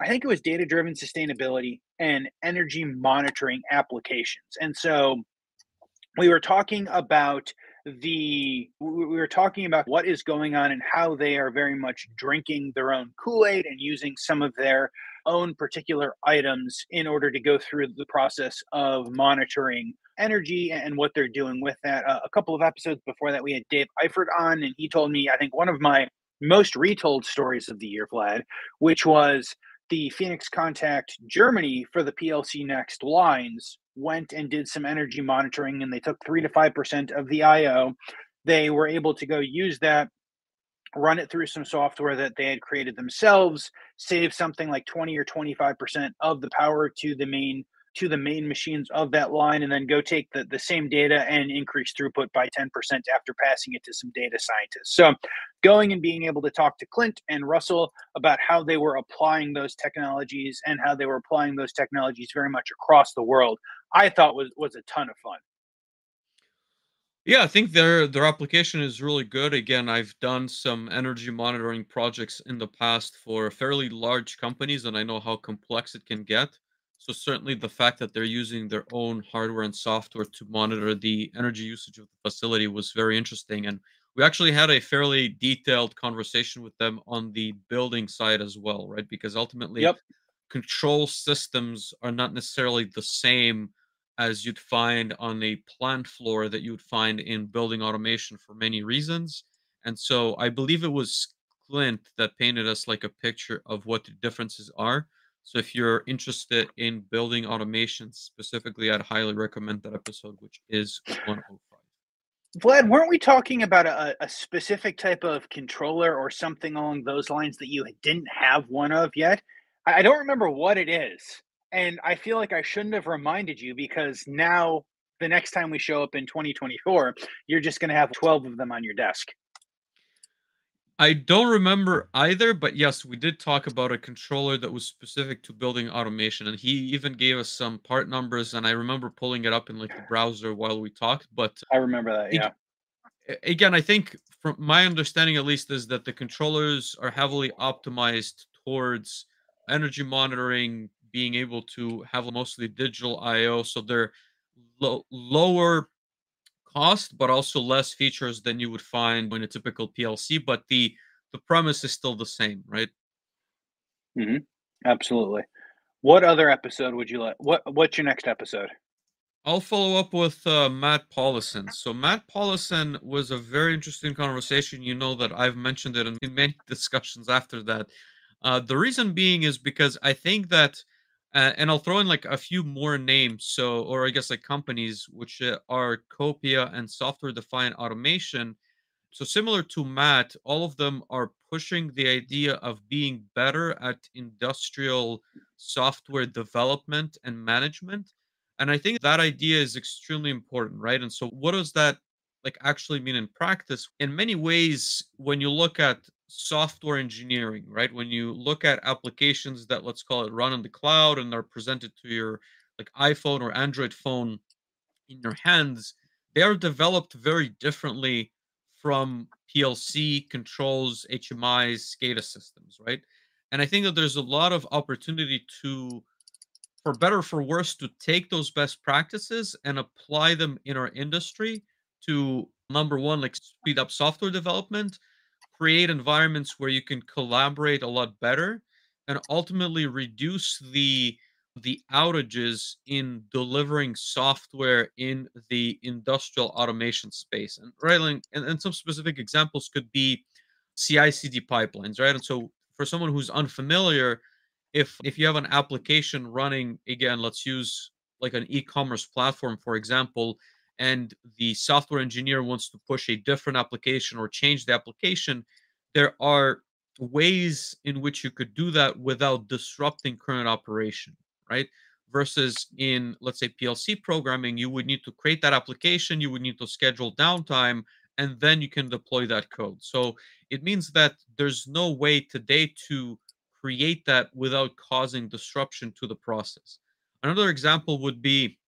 I think it was data driven sustainability and energy monitoring applications. And so we were talking about the we were talking about what is going on and how they are very much drinking their own kool-aid and using some of their own particular items in order to go through the process of monitoring energy and what they're doing with that. Uh, a couple of episodes before that, we had Dave Eifert on, and he told me, I think, one of my most retold stories of the year, Vlad, which was the Phoenix Contact Germany for the PLC Next lines went and did some energy monitoring and they took 3 to 5% of the IO. They were able to go use that run it through some software that they had created themselves, save something like 20 or 25% of the power to the main to the main machines of that line and then go take the, the same data and increase throughput by 10% after passing it to some data scientists. So going and being able to talk to Clint and Russell about how they were applying those technologies and how they were applying those technologies very much across the world, I thought was was a ton of fun. Yeah, I think their their application is really good. Again, I've done some energy monitoring projects in the past for fairly large companies, and I know how complex it can get. So certainly the fact that they're using their own hardware and software to monitor the energy usage of the facility was very interesting. And we actually had a fairly detailed conversation with them on the building side as well, right? Because ultimately yep. control systems are not necessarily the same as you'd find on a plant floor that you would find in building automation for many reasons. And so I believe it was Clint that painted us like a picture of what the differences are. So if you're interested in building automation specifically, I'd highly recommend that episode, which is 105. Vlad, weren't we talking about a, a specific type of controller or something along those lines that you didn't have one of yet? I don't remember what it is. And I feel like I shouldn't have reminded you because now the next time we show up in 2024, you're just going to have 12 of them on your desk. I don't remember either, but yes, we did talk about a controller that was specific to building automation, and he even gave us some part numbers, and I remember pulling it up in like the browser while we talked. But I remember that, yeah. Again, I think from my understanding, at least, is that the controllers are heavily optimized towards energy monitoring, being able to have mostly digital I/O, so they're lo- lower cost, but also less features than you would find in a typical PLC. But the the premise is still the same, right? Mm-hmm. Absolutely. What other episode would you like? What What's your next episode? I'll follow up with uh, Matt Paulison. So Matt Paulison was a very interesting conversation. You know that I've mentioned it in, in many discussions after that. Uh, the reason being is because I think that uh, and I'll throw in like a few more names. So, or I guess like companies which uh, are Copia and software defined automation. So, similar to Matt, all of them are pushing the idea of being better at industrial software development and management. And I think that idea is extremely important, right? And so, what does that like actually mean in practice? In many ways, when you look at software engineering, right? When you look at applications that let's call it run in the cloud and are presented to your like iPhone or Android phone in your hands, they are developed very differently from PLC controls, HMIs, SCADA systems, right? And I think that there's a lot of opportunity to, for better for worse, to take those best practices and apply them in our industry to number one, like speed up software development, create environments where you can collaborate a lot better and ultimately reduce the the outages in delivering software in the industrial automation space. And right and, and some specific examples could be ci-cd pipelines right? And so for someone who's unfamiliar if if you have an application running again let's use like an e-commerce platform for example and the software engineer wants to push a different application or change the application, there are ways in which you could do that without disrupting current operation, right? Versus in, let's say, PLC programming, you would need to create that application, you would need to schedule downtime, and then you can deploy that code. So it means that there's no way today to create that without causing disruption to the process. Another example would be,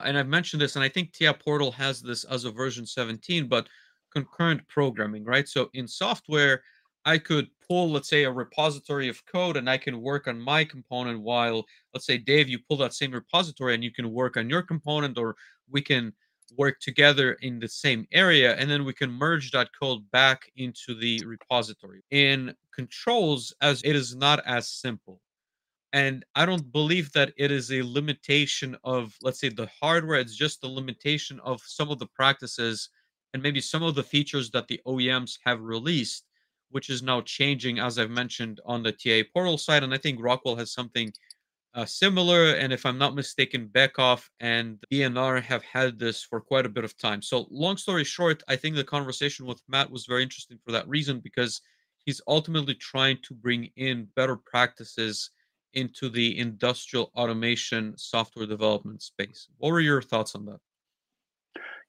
and I've mentioned this, and I think TIA Portal has this as a version 17, but concurrent programming, right? So in software, I could pull, let's say, a repository of code and I can work on my component while, let's say, Dave, you pull that same repository and you can work on your component, or we can work together in the same area and then we can merge that code back into the repository. In controls, as it is not as simple. And I don't believe that it is a limitation of, let's say, the hardware. It's just the limitation of some of the practices and maybe some of the features that the OEMs have released, which is now changing, as I've mentioned, on the TIA portal side. And I think Rockwell has something uh, similar. And if I'm not mistaken, Beckhoff and B&R have had this for quite a bit of time. So, long story short, I think the conversation with Matt was very interesting for that reason because he's ultimately trying to bring in better practices into the industrial automation software development space. What were your thoughts on that?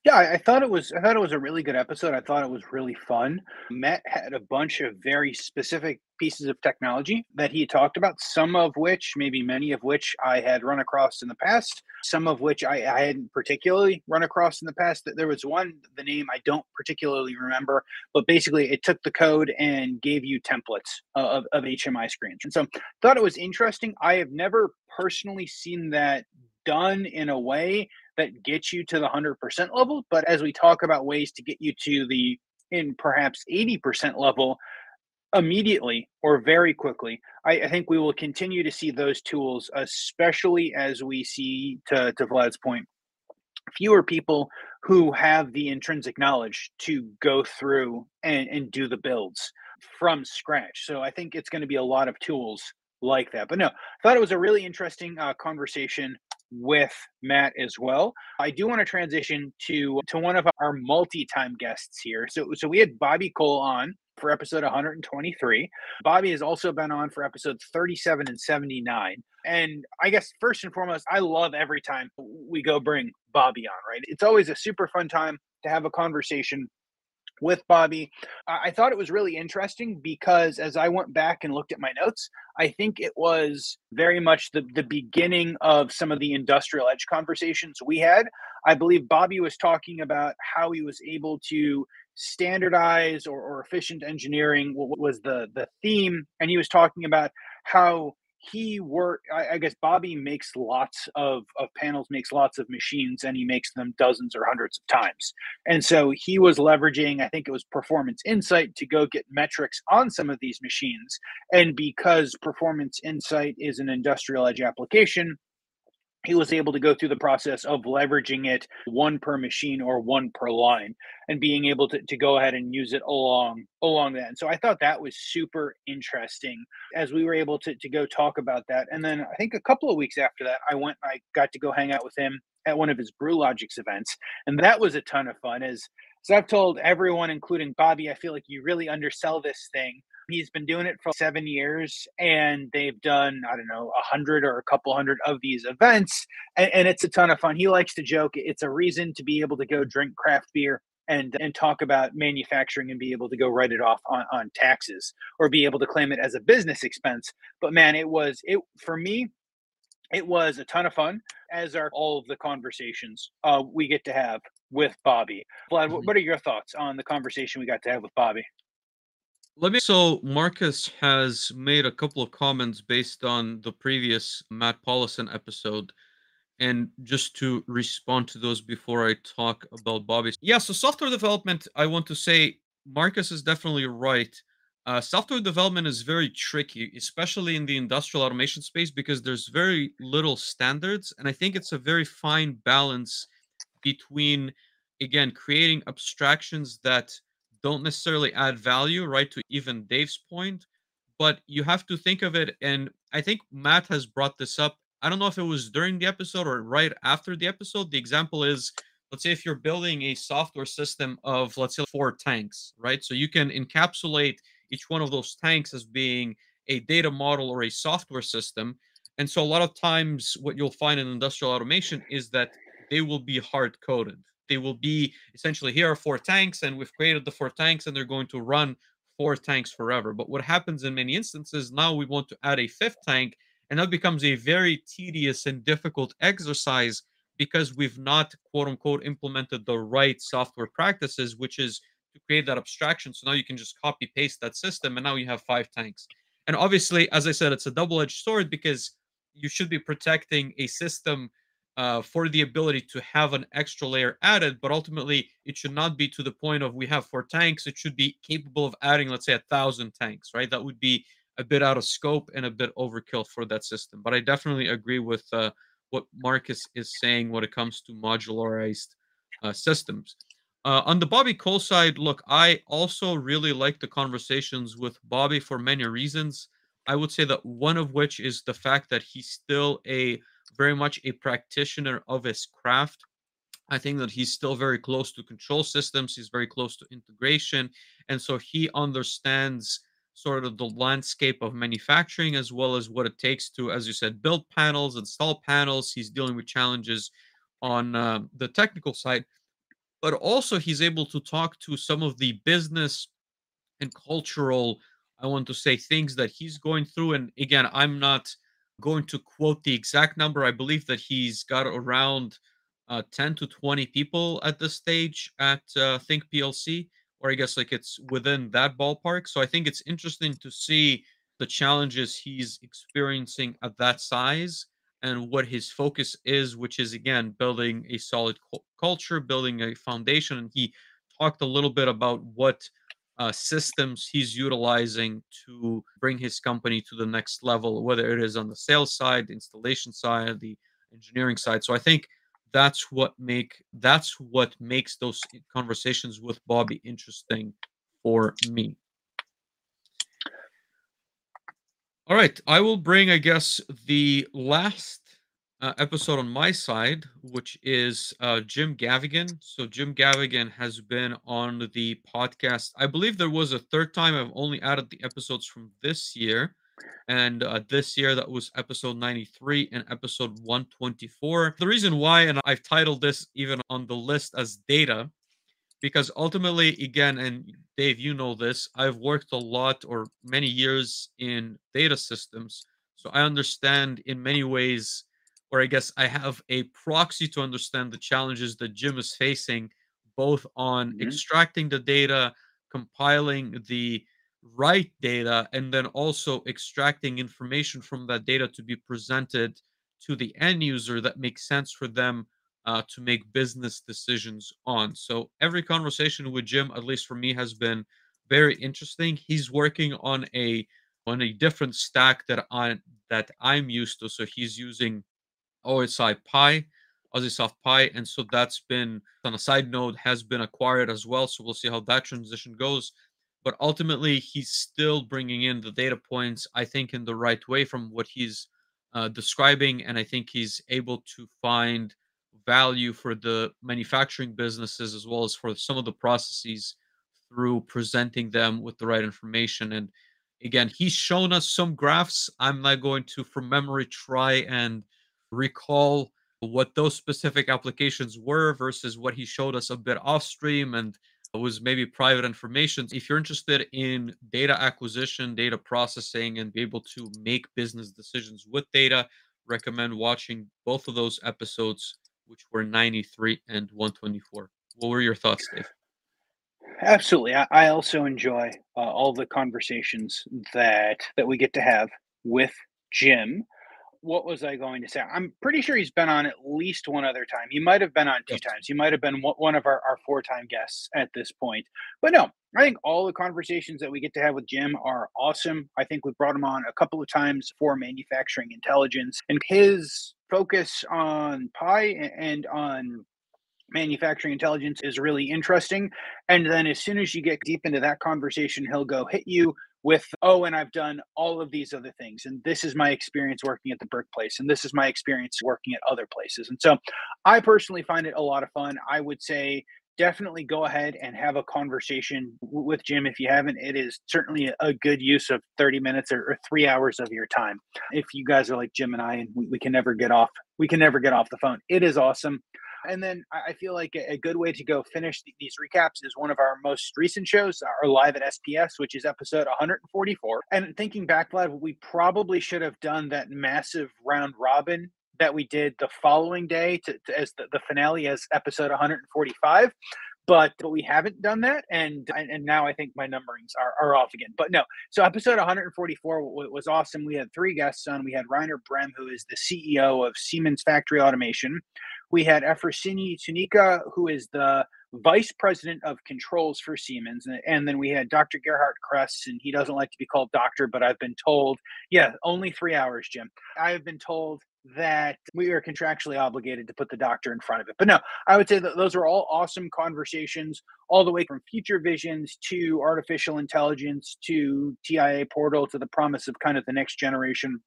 Yeah, I, I thought it was I thought it was a really good episode. I thought it was really fun. Matt had a bunch of very specific pieces of technology that he talked about, some of which, maybe many of which I had run across in the past, some of which I, I hadn't particularly run across in the past. That There was one, the name I don't particularly remember, but basically it took the code and gave you templates uh, of, of HMI screens. And so thought it was interesting. I have never personally seen that done in a way that get you to the 100% level. But as we talk about ways to get you to the in perhaps 80% level immediately or very quickly, I, I, think we will continue to see those tools, especially as we see, to, to Vlad's point, fewer people who have the intrinsic knowledge to go through and, and do the builds from scratch. So I think it's going to be a lot of tools like that. But no, I thought it was a really interesting uh, conversation with Matt as well. I do want to transition to to one of our multi-time guests here. So so we had Bobby Cole on for episode 123. Bobby has also been on for episodes 37 and 79. And I guess first and foremost, I love every time we go bring Bobby on, right? It's always a super fun time to have a conversation with Bobby. I thought it was really interesting because as I went back and looked at my notes, I think it was very much the, the beginning of some of the industrial edge conversations we had. I believe Bobby was talking about how he was able to standardize or, or efficient engineering what was the the theme and he was talking about how he work I, I, guess bobby makes lots of, of panels makes lots of machines and he makes them dozens or hundreds of times. And so he was leveraging i think it was performance insight to go get metrics on some of these machines. And because performance insight is an industrial edge application he was able to go through the process of leveraging it one per machine or one per line and being able to, to go ahead and use it along along that. And so i thought that was super interesting as we were able to, to go talk about that. And then i think a couple of weeks after that i went i got to go hang out with him at one of his BrewLogix events. And that was a ton of fun. As so i've told everyone including bobby i feel like you really undersell this thing He's been doing it for seven years, and they've done I don't know a hundred or a couple hundred of these events, and, and it's a ton of fun. He likes to joke; it's a reason to be able to go drink craft beer and and talk about manufacturing and be able to go write it off on, on taxes or be able to claim it as a business expense. But man, it was it for me. It was a ton of fun, as are all of the conversations uh, we get to have with Bobby. Vlad, mm-hmm. what are your thoughts on the conversation we got to have with Bobby? Let me. So Marcus has made a couple of comments based on the previous Matt Paulison episode, and just to respond to those before I talk about Bobby. Yeah. So software development, I want to say Marcus is definitely right. Uh, software development is very tricky, especially in the industrial automation space, because there's very little standards, and I think it's a very fine balance between, again, creating abstractions that don't necessarily add value, right? To even Dave's point, but you have to think of it. And I think Matt has brought this up. I don't know if it was during the episode or right after the episode. The example is let's say if you're building a software system of, let's say, four tanks, right? So you can encapsulate each one of those tanks as being a data model or a software system. And so a lot of times, what you'll find in industrial automation is that they will be hard coded they will be essentially here are four tanks and we've created the four tanks and they're going to run four tanks forever. But what happens in many instances now we want to add a fifth tank, and that becomes a very tedious and difficult exercise because we've not quote unquote implemented the right software practices, which is to create that abstraction. So now you can just copy paste that system, and now you have five tanks. And obviously, as I said, it's a double edged sword because you should be protecting a system uh, for the ability to have an extra layer added, but ultimately it should not be to the point of we have four tanks. It should be capable of adding, let's say, a thousand tanks, right? That would be a bit out of scope and a bit overkill for that system. But I definitely agree with uh, what Marcus is saying when it comes to modularized uh, systems. Uh, on the Bobby Cole side, look, I also really like the conversations with Bobby for many reasons. I would say that one of which is the fact that he's still a very much a practitioner of his craft. I think that he's still very close to control systems. He's very close to integration. And so he understands sort of the landscape of manufacturing as well as what it takes to, as you said, build panels, install panels. He's dealing with challenges on uh, the technical side, but also he's able to talk to some of the business and cultural, I want to say, things that he's going through. And again, I'm not going to quote the exact number. I believe that he's got around uh, 10 to 20 people at this stage at uh, Think PLC or I guess like it's within that ballpark. So I think it's interesting to see the challenges he's experiencing at that size and what his focus is, which is again building a solid cu- culture, building a foundation. And he talked a little bit about what uh, systems he's utilizing to bring his company to the next level, whether it is on the sales side, the installation side, the engineering side. So I think that's what make that's what makes those conversations with Bobby interesting for me. All right, I will bring, I guess, the last uh, episode on my side, which is uh, Jim Gavigan. So Jim Gavigan has been on the podcast. I believe there was a third time. I've only added the episodes from this year. And uh, this year, that was episode 93 and episode 124. The reason why, and I've titled this even on the list as data, because ultimately, again, and Dave, you know this, I've worked a lot or many years in data systems. So I understand in many ways, or I guess I have a proxy to understand the challenges that Jim is facing, both on mm-hmm. extracting the data, compiling the right data and then also extracting information from that data to be presented to the end user that makes sense for them uh, to make business decisions on. So every conversation with Jim, at least for me, has been very interesting. He's working on a on a different stack that I that I'm used to. So he's using OSI Pi, OSIsoft Pi, and so that's been on a side note has been acquired as well. So we'll see how that transition goes but ultimately he's still bringing in the data points i think in the right way from what he's uh, describing and i think he's able to find value for the manufacturing businesses as well as for some of the processes through presenting them with the right information and again he's shown us some graphs i'm not going to from memory try and recall what those specific applications were versus what he showed us a bit off stream and was maybe private information. If you're interested in data acquisition, data processing, and be able to make business decisions with data, recommend watching both of those episodes, which were 93 and 124. What were your thoughts, Dave? Absolutely. I, also enjoy uh, all the conversations that that we get to have with Jim what was I going to say? I'm pretty sure he's been on at least one other time. He might have been on two times. He might have been one of our, our four time guests at this point. But no, I think all the conversations that we get to have with Jim are awesome. I think we brought him on a couple of times for manufacturing intelligence and his focus on Pi and on manufacturing intelligence is really interesting. And then as soon as you get deep into that conversation, he'll go hit you with oh and i've done all of these other things and this is my experience working at the brick place and this is my experience working at other places. And so i personally find it a lot of fun. I would say definitely go ahead and have a conversation with jim if you haven't. It is certainly a good use of 30 minutes or, or three hours of your time. If you guys are like jim and i and we, we can never get off we can never get off the phone. It is awesome And then I feel like a good way to go finish these recaps is one of our most recent shows, our live at SPS, which is episode 144. And thinking back, Vlad, we probably should have done that massive round robin that we did the following day to, to as the, the finale as episode 145 but but we haven't done that and and now i think my numberings are, are off again. But no so episode 144 was awesome. We had three guests on. We had Rainer Brehm who is the ceo of siemens factory automation we had Efrosini Tunica who is the vice president of controls for siemens and then we had dr gerhard kress and he doesn't like to be called doctor but i've been told yeah only three hours jim i have been told that we are contractually obligated to put the doctor in front of it. But no, I would say that those are all awesome conversations, all the way from future visions to artificial intelligence to TIA portal to the promise of kind of the next generation.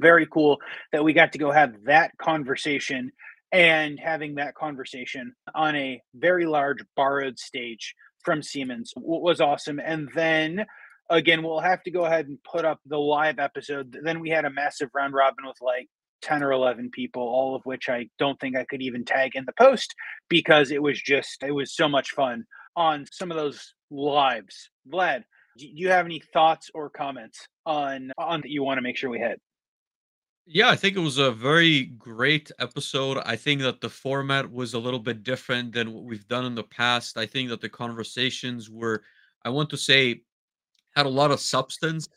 Very cool that we got to go have that conversation and having that conversation on a very large borrowed stage from Siemens was awesome. And then again, we'll have to go ahead and put up the live episode. Then we had a massive round robin with like 10 or 11 people, all of which I don't think I could even tag in the post because it was just, it was so much fun on some of those lives. Vlad, do you have any thoughts or comments on on that you want to make sure we hit? Yeah, I think it was a very great episode. I think that the format was a little bit different than what we've done in the past. I think that the conversations were, I want to say, had a lot of substance.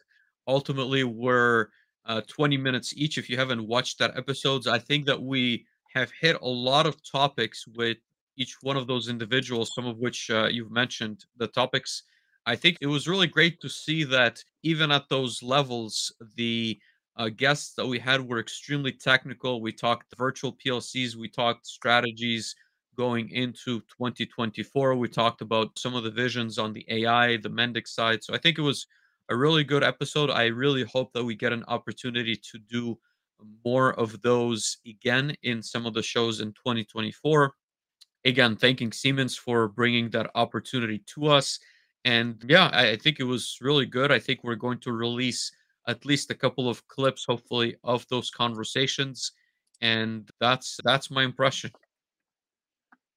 Ultimately, were uh, 20 minutes each. If you haven't watched that episodes, I think that we have hit a lot of topics with each one of those individuals, some of which uh, you've mentioned. The topics, I think it was really great to see that even at those levels, the uh, guests that we had were extremely technical. We talked virtual PLCs, we talked strategies going into 2024. We talked about some of the visions on the AI, the Mendix side. So I think it was a really good episode. I really hope that we get an opportunity to do more of those again in some of the shows in 2024. Again, thanking Siemens for bringing that opportunity to us. And yeah, I, I think it was really good. I think we're going to release at least a couple of clips, hopefully, of those conversations. And that's that's my impression.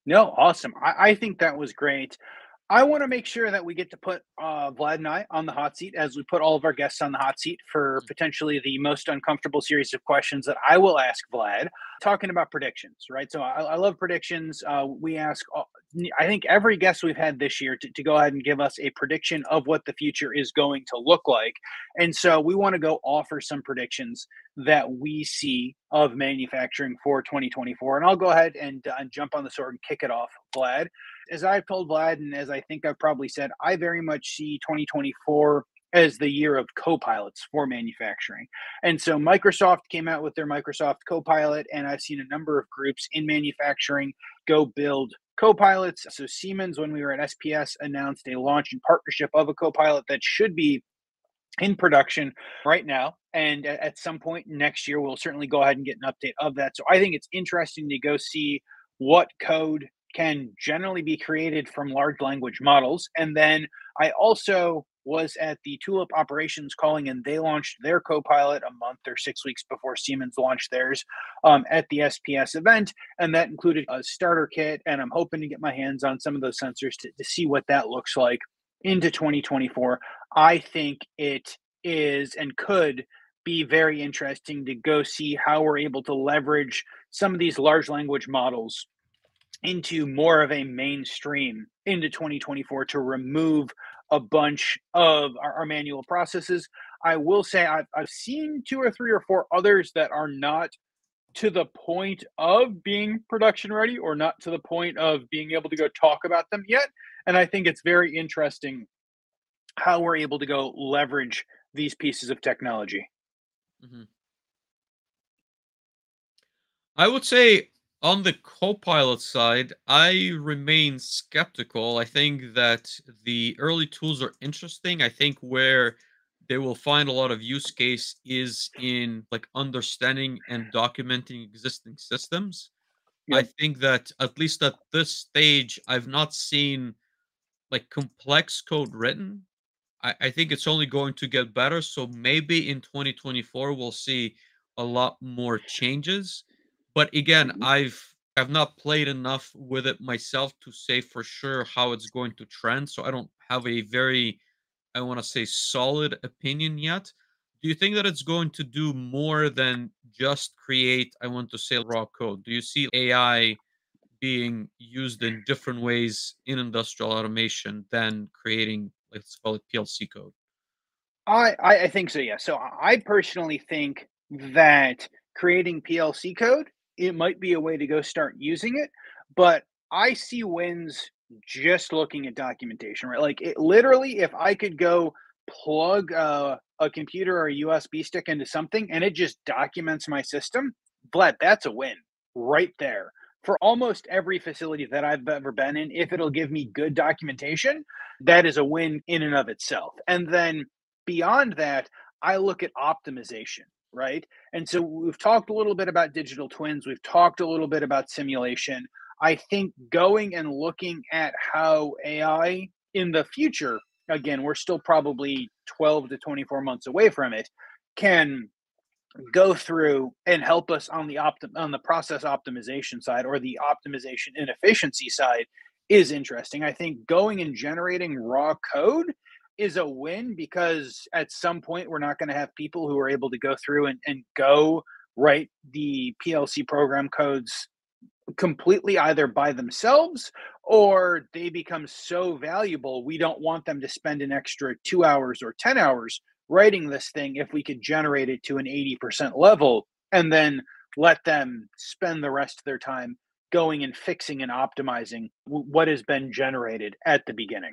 No, awesome. I, I think that was great. I want to make sure that we get to put uh, Vlad and I on the hot seat as we put all of our guests on the hot seat for mm. potentially the most uncomfortable series of questions that I will ask Vlad. Talking about predictions, right? So I, I love predictions. Uh, we ask, I think every guest we've had this year to, to go ahead and give us a prediction of what the future is going to look like. And so we want to go offer some predictions that we see of manufacturing for 2024. And I'll go ahead and, uh, and jump on the sword and kick it off, Vlad as I've told Vlad, and as I think I've probably said, I very much see 2024 as the year of co-pilots for manufacturing. And so Microsoft came out with their Microsoft Copilot, and I've seen a number of groups in manufacturing go build co-pilots. So Siemens, when we were at SPS, announced a launch and partnership of a co-pilot that should be in production right now. And at some point next year, we'll certainly go ahead and get an update of that. So I think it's interesting to go see what code can generally be created from large language models. And then I also was at the Tulip Operations calling, and they launched their Copilot a month or six weeks before Siemens launched theirs um, at the SPS event. And that included a starter kit. And I'm hoping to get my hands on some of those sensors to, to see what that looks like into 2024. I think it is and could be very interesting to go see how we're able to leverage some of these large language models into more of a mainstream into 2024 to remove a bunch of our, our manual processes. I will say I've, I've seen two or three or four others that are not to the point of being production ready or not to the point of being able to go talk about them yet. And I think it's very interesting how we're able to go leverage these pieces of technology. Mm-hmm. I would say on the Copilot side, I remain skeptical. I think that the early tools are interesting. I think where they will find a lot of use case is in like understanding and documenting existing systems. I think that at least at this stage, I've not seen like complex code written. I, I think it's only going to get better. So maybe in 2024 we'll see a lot more changes. But again, mm-hmm. I've have not played enough with it myself to say for sure how it's going to trend. So I don't have a very, I want to say, solid opinion yet. Do you think that it's going to do more than just create, I want to say, raw code? Do you see AI being used in different ways in industrial automation than creating, let's call it PLC code? I, I think so, yeah. So I personally think that creating PLC code, it might be a way to go start using it, but I see wins just looking at documentation, right? Like it literally, if I could go plug a, a computer or a USB stick into something and it just documents my system, Vlad, that's a win right there. For almost every facility that I've ever been in, if it'll give me good documentation, that is a win in and of itself. And then beyond that, I look at optimization, right? And so we've talked a little bit about digital twins, we've talked a little bit about simulation. I think going and looking at how AI in the future, again, we're still probably 12 to 24 months away from it, can go through and help us on the optim- on the process optimization side or the optimization inefficiency side is interesting. I think going and generating raw code is a win because at some point we're not going to have people who are able to go through and, and go write the PLC program codes completely either by themselves or they become so valuable we don't want them to spend an extra two hours or 10 hours writing this thing if we could generate it to an 80% level and then let them spend the rest of their time going and fixing and optimizing what has been generated at the beginning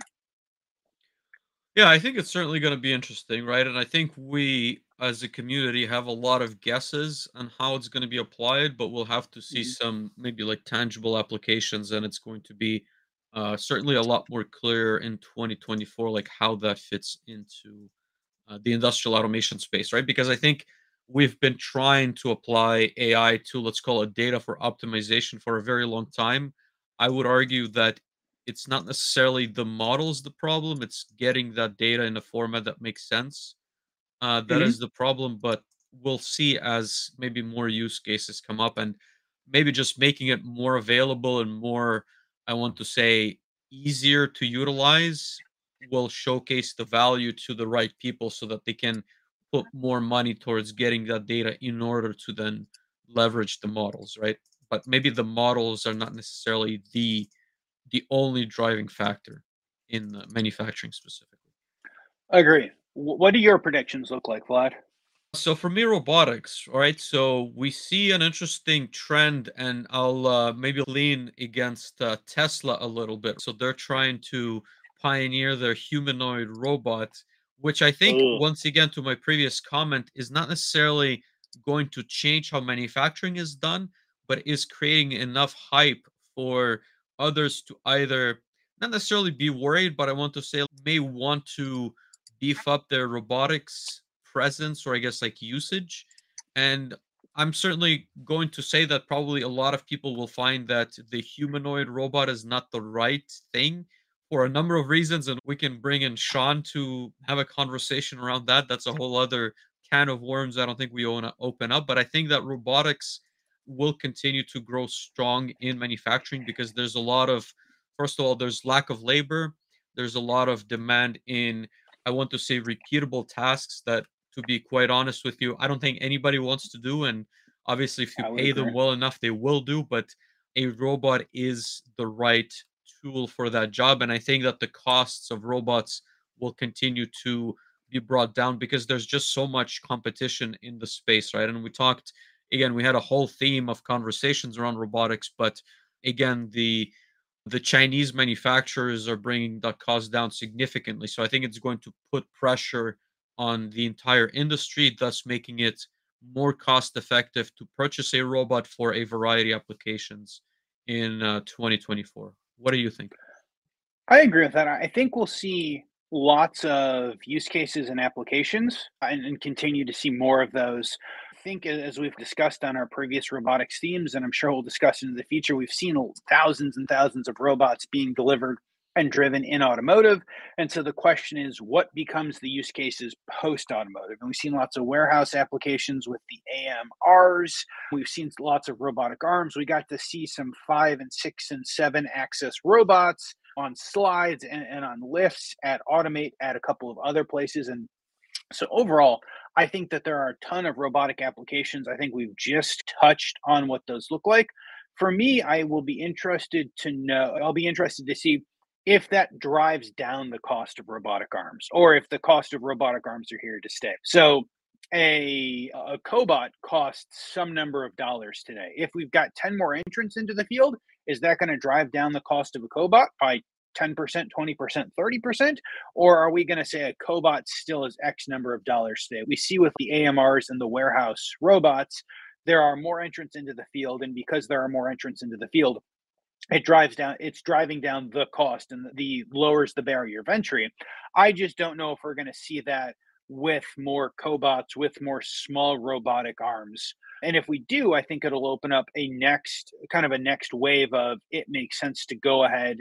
yeah, I think it's certainly going to be interesting, right? And I think we, as a community, have a lot of guesses on how it's going to be applied, but we'll have to see mm-hmm. some maybe like tangible applications, and it's going to be uh, certainly a lot more clear in 2024, like how that fits into uh, the industrial automation space, right? Because I think we've been trying to apply AI to let's call it data for optimization for a very long time. I would argue that it's not necessarily the models the problem it's getting that data in a format that makes sense uh, that mm-hmm. is the problem but we'll see as maybe more use cases come up and maybe just making it more available and more i want to say easier to utilize will showcase the value to the right people so that they can put more money towards getting that data in order to then leverage the models right but maybe the models are not necessarily the the only driving factor in manufacturing specifically. I agree. What do your predictions look like, Vlad? So for me, robotics, all right. So we see an interesting trend, and I'll uh, maybe lean against uh, Tesla a little bit. So they're trying to pioneer their humanoid robot, which I think, Ooh. once again, to my previous comment, is not necessarily going to change how manufacturing is done, but is creating enough hype for others to either not necessarily be worried, but I want to say may want to beef up their robotics presence or I guess like usage. And I'm certainly going to say that probably a lot of people will find that the humanoid robot is not the right thing for a number of reasons. And we can bring in Sean to have a conversation around that. That's a whole other can of worms I don't think we want to uh, open up. But I think that robotics will continue to grow strong in manufacturing because there's a lot of first of all there's lack of labor there's a lot of demand in i want to say repeatable tasks that to be quite honest with you i don't think anybody wants to do and obviously if you pay them well enough they will do but a robot is the right tool for that job and i think that the costs of robots will continue to be brought down because there's just so much competition in the space right? And we talked again we had a whole theme of conversations around robotics but again the the chinese manufacturers are bringing that cost down significantly. So i think it's going to put pressure on the entire industry thus making it more cost effective to purchase a robot for a variety of applications in uh, 2024 what do you think? I agree with that. I think we'll see lots of use cases and applications and, and continue to see more of those think as we've discussed on our previous robotics themes, and I'm sure we'll discuss in the future, we've seen thousands and thousands of robots being delivered and driven in automotive. And so the question is, what becomes the use cases post automotive? And we've seen lots of warehouse applications with the AMRs. We've seen lots of robotic arms. We got to see some five and six and seven axis robots on slides and, and on lifts at Automate at a couple of other places. And so overall, I think that there are a ton of robotic applications. I think we've just touched on what those look like. For me, I will be interested to know, I'll be interested to see if that drives down the cost of robotic arms or if the cost of robotic arms are here to stay. So a, a cobot costs some number of dollars today. If we've got 10 more entrants into the field, is that going to drive down the cost of a cobot by 10%, 20%, 30%? Or are we going to say a cobot still is X number of dollars today? We see with the AMRs and the warehouse robots, there are more entrants into the field. And because there are more entrants into the field, it drives down it's driving down the cost and the lowers the barrier of entry i just don't know if we're going to see that with more cobots with more small robotic arms and if we do i think it'll open up a next kind of a next wave of it makes sense to go ahead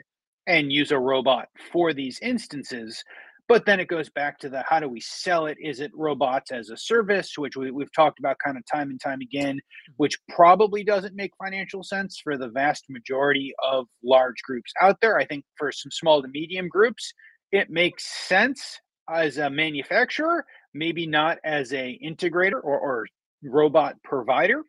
and use a robot for these instances but then it goes back to the how do we sell it? Is it robots as a service, which we, we've talked about kind of time and time again, which probably doesn't make financial sense for the vast majority of large groups out there. I think for some small to medium groups, it makes sense as a manufacturer, maybe not as a integrator or, or robot provider.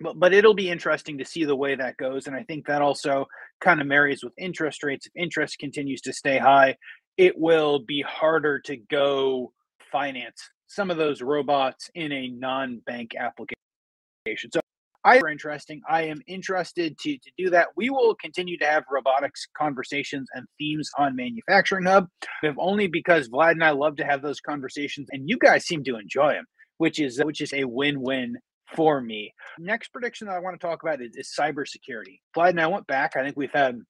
But, but it'll be interesting to see the way that goes. And I think that also kind of marries with interest rates. If interest continues to stay high, it will be harder to go finance some of those robots in a non-bank application. So I am interesting. I am interested to, to do that. We will continue to have robotics conversations and themes on Manufacturing Hub, if only because Vlad and I love to have those conversations, and you guys seem to enjoy them, which is which is a win-win for me. Next prediction that I want to talk about is, is cybersecurity. Vlad and I went back. I think we've had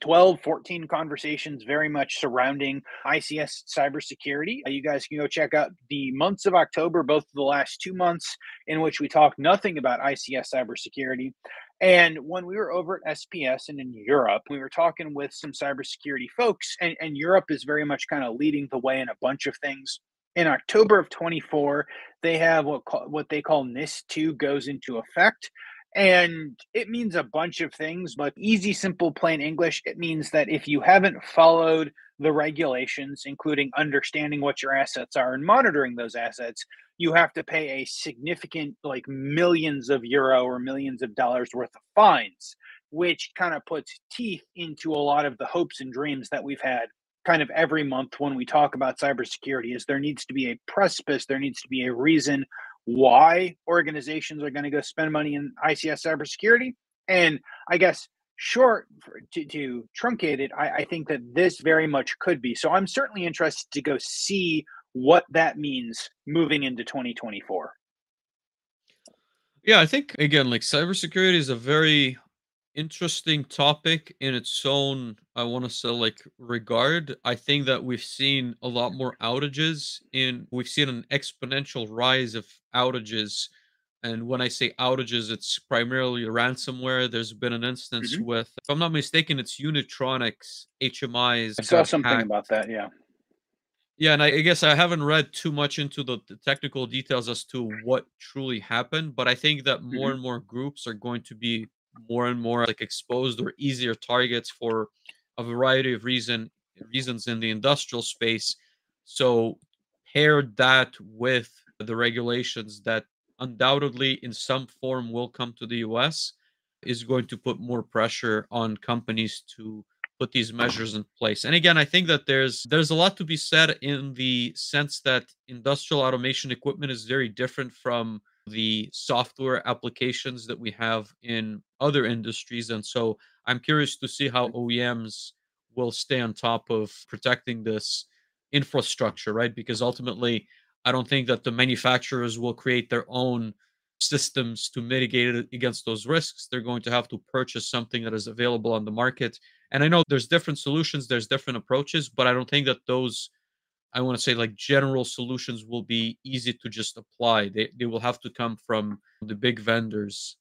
12, 14 conversations very much surrounding ICS cybersecurity. Uh, you guys can go check out the months of October, both the last two months, in which we talked nothing about ICS cybersecurity. And when we were over at SPS and in Europe, we were talking with some cybersecurity folks, and, and Europe is very much kind of leading the way in a bunch of things. In October of 24, they have what, what they call NIS 2 goes into effect. And it means a bunch of things, but easy, simple, plain English, it means that if you haven't followed the regulations, including understanding what your assets are and monitoring those assets, you have to pay a significant, like millions of euro or millions of dollars worth of fines, which kind of puts teeth into a lot of the hopes and dreams that we've had kind of every month when we talk about cybersecurity is there needs to be a precipice there needs to be a reason why organizations are going to go spend money in ICS cybersecurity. And I guess short to, to truncate it, I, I think that this very much could be. So I'm certainly interested to go see what that means moving into 2024. Yeah, I think again, like cybersecurity is a very interesting topic in its own i want to say like regard i think that we've seen a lot more outages in we've seen an exponential rise of outages and when i say outages it's primarily ransomware there's been an instance mm-hmm. with if i'm not mistaken it's unitronics hmis i saw something hacked. about that yeah yeah, and I, I, guess I haven't read too much into the, the, technical details as to what truly happened, but I think that more mm-hmm. and more groups are going to be more and more like exposed or easier targets for a variety of reason reasons in the industrial space. So paired that with the regulations that undoubtedly in some form will come to the US is going to put more pressure on companies to put these measures in place. And again, I think that there's there's a lot to be said in the sense that industrial automation equipment is very different from the software applications that we have in other industries. And so I'm curious to see how mm-hmm. OEMs will stay on top of protecting this infrastructure, right? Because ultimately, I don't think that the manufacturers will create their own systems to mitigate it against those risks. They're going to have to purchase something that is available on the market. And I know there's different solutions, there's different approaches, but I don't think that those I want to say like general solutions will be easy to just apply. They they will have to come from the big vendors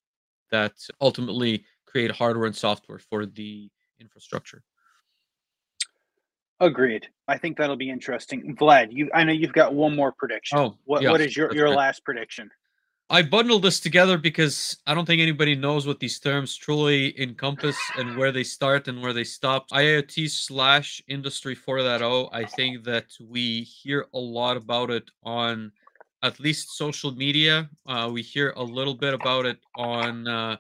that ultimately create hardware and software for the infrastructure. Agreed. I think that'll be interesting. Vlad, you I know you've got one more prediction. Oh, what yes, what is your, your right. last prediction? I bundled this together because I don't think anybody knows what these terms truly encompass and where they start and where they stop. IoT slash Industry 4.0. I think that we hear a lot about it on at least social media. Uh, we hear a little bit about it on uh,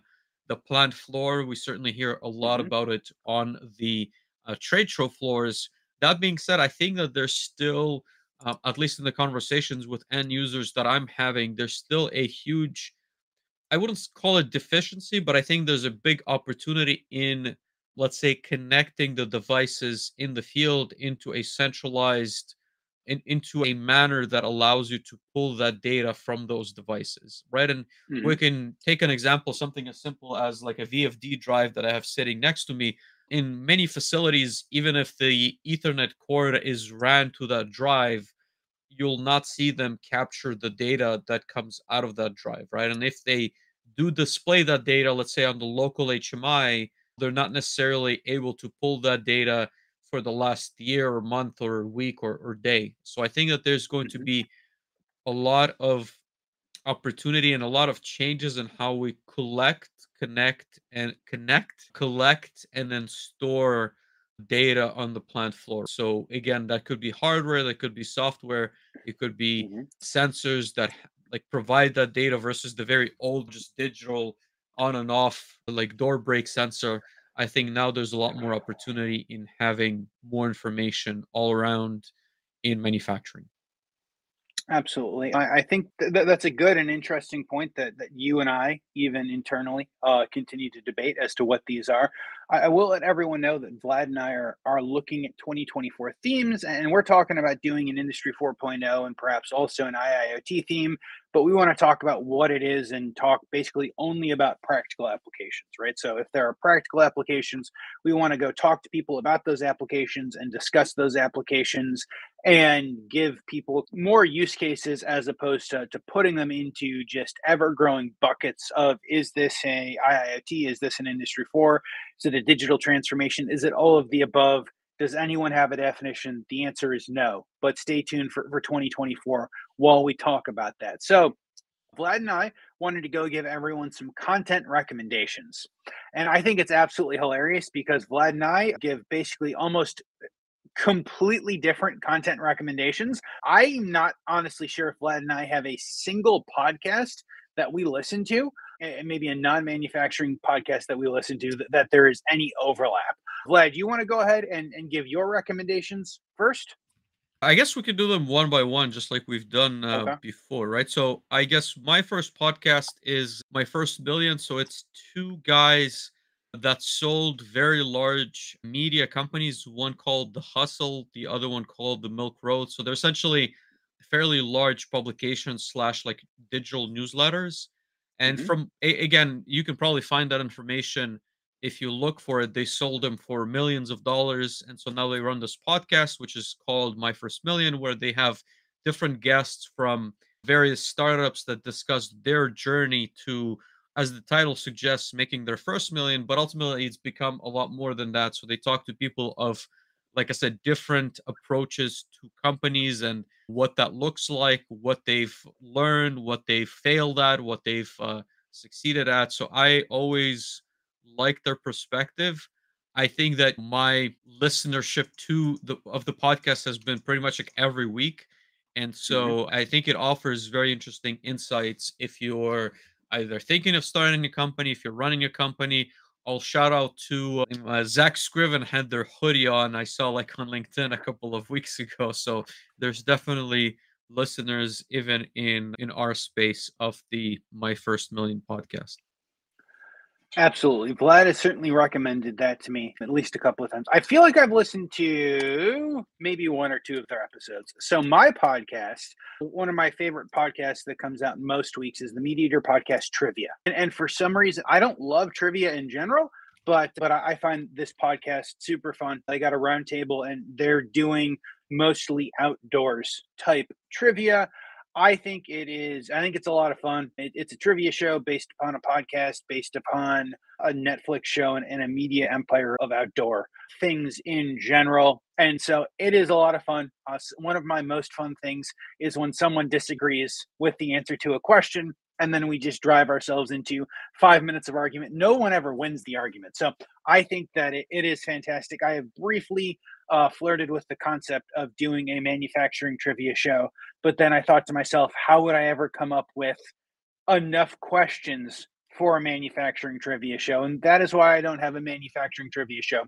the plant floor. We certainly hear a lot mm-hmm. about it on the uh, trade show floors. That being said, I think that there's still, uh, at least in the conversations with end users that I'm having, there's still a huge, I wouldn't call it deficiency, but I think there's a big opportunity in, let's say, connecting the devices in the field into a centralized in, into a manner that allows you to pull that data from those devices, right? And mm-hmm. we can take an example, something as simple as like a VFD drive that I have sitting next to me. In many facilities, even if the Ethernet cord is ran to that drive, you'll not see them capture the data that comes out of that drive, right? And if they do display that data, let's say on the local HMI, they're not necessarily able to pull that data for the last year or month or week or, or day. So I think that there's going to mm-hmm. be a lot of opportunity and a lot of changes in how we collect, connect, and connect, collect, and then store data on the plant floor. So again, that could be hardware, that could be software, it could be mm-hmm. sensors that like provide that data versus the very old just digital on and off like door brake sensor I think now there's a lot more opportunity in having more information all around in manufacturing. Absolutely. I, I think th- that's a good and interesting point that, that you and I, even internally, uh, continue to debate as to what these are. I, I, will let everyone know that Vlad and I are, are looking at 2024 themes, and we're talking about doing an Industry 4.0 and perhaps also an IIoT theme but we want to talk about what it is and talk basically only about practical applications, right? So if there are practical applications, we want to go talk to people about those applications and discuss those applications and give people more use cases as opposed to, to putting them into just ever growing buckets of is this a IIoT? Is this an industry four? Is it a digital transformation? Is it all of the above? Does anyone have a definition? The answer is no. But stay tuned for, for 2024 while we talk about that. So, Vlad and I wanted to go give everyone some content recommendations. And I think it's absolutely hilarious because Vlad and I give basically almost uh, completely different content recommendations. I'm not honestly sure if Vlad and I have a single podcast that we listen to, and maybe a non manufacturing podcast that we listen to, that, that there is any overlap. Vlad, you want to go ahead and, and give your recommendations first? I guess we could do them one by one, just like we've done uh, okay. before, right? So I guess my first podcast is my first billion. So it's two guys that sold very large media companies. One called The Hustle, the other one called The Milk Road. So they're essentially fairly large publications slash like digital newsletters. And mm-hmm. from a, again, you can probably find that information if you look for it, they sold them for millions of dollars. And so now they run this podcast, which is called My First Million, where they have different guests from various startups that discuss their journey to, as the title suggests, making their first million. But ultimately, it's become a lot more than that. So they talk to people of, like I said, different approaches to companies and what that looks like, what they've learned, what they've failed at, what they've uh, succeeded at. So I always like their perspective. I think that my listenership to the of the podcast has been pretty much like every week. And so mm-hmm. I think it offers very interesting insights if you're either thinking of starting a company, if you're running a company. I'll shout out to uh, Zach Scriven had their hoodie on. I saw like on LinkedIn a couple of weeks ago. So there's definitely listeners even in in our space of the My First Million podcast. Absolutely. Vlad has certainly recommended that to me at least a couple of times. I feel like I've listened to maybe one or two of their episodes. So, my podcast, one of my favorite podcasts that comes out most weeks is the MeatEater podcast Trivia. And, and for some reason, I don't love trivia in general, but but I find this podcast super fun. They got a roundtable and they're doing mostly outdoors type trivia. I think it is. I think it's a lot of fun. It, it's a trivia show based upon a podcast, based upon a Netflix show and, and, a media empire of outdoor things in general. And so it is a lot of fun. Uh, one of my most fun things is when someone disagrees with the answer to a question and then we just drive ourselves into five minutes of argument. No one ever wins the argument. So I think that it, it is fantastic. I have briefly uh, flirted with the concept of doing a manufacturing trivia show, but then I thought to myself, how would I ever come up with enough questions for a manufacturing trivia show? And that is why I don't have a manufacturing trivia show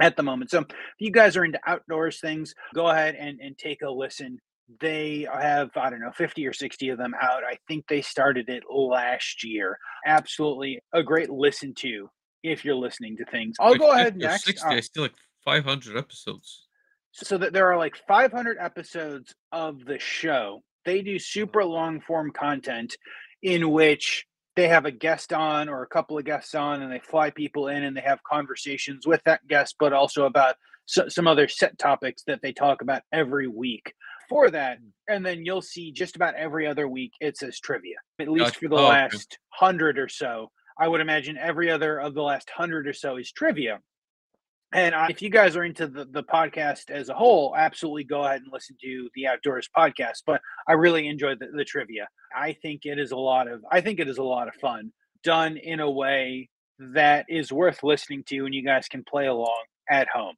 at the moment. So if you guys are into outdoors things, go ahead and, and take a listen they have i don't know 50 or 60 of them out i think they started it last year absolutely a great listen to if you're listening to things i'll go ahead next 60 uh, i still like 500 episodes so that there are like 500 episodes of the show they do super long form content in which they have a guest on or a couple of guests on and they fly people in and they have conversations with that guest but also about some other set topics that they talk about every week for that, hmm. and then you'll see just about every other week it says trivia, at least for the oh, last okay. hundred or so. I would imagine every other of the last hundred or so is trivia. And uh, if you guys are into the, the podcast as a whole, absolutely go ahead and listen to the Outdoors podcast. But I really enjoy the, the trivia. I think it is a lot of I think it is a lot of fun done in a way that is worth listening to and you guys can play along at home.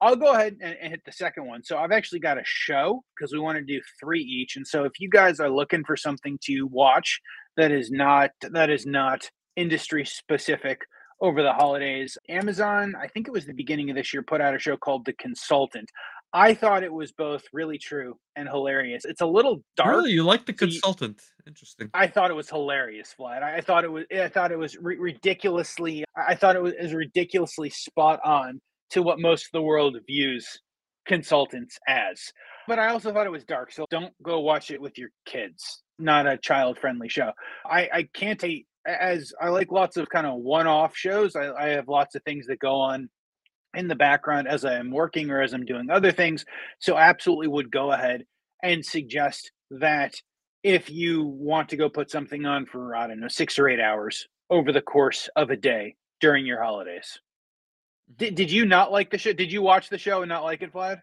I'll go ahead and, and, hit the second one. So I've actually got a show because we want to do three each. And so if you guys are looking for something to watch that is not that is not industry specific over the holidays, Amazon, I think it was the beginning of this year, put out a show called The Consultant. I thought it was both really true and hilarious. It's a little dark. Really, you like the consultant? Interesting. I thought it was hilarious, Vlad. I thought it was. I thought it was ridiculously. I thought it was, it was ridiculously spot on to what most of the world views consultants as. But I also thought it was dark, so don't go watch it with your kids. Not a child friendly show. I, I can't take as I like lots of kind of one off shows. I, I have lots of things that go on in the background as I am working or as I'm doing other things. So absolutely would go ahead and suggest that if you want to go put something on for I don't know six or eight hours over the course of a day during your holidays. Did, mm-hmm. did you not like the show? Did you watch the show and not like it, Vlad?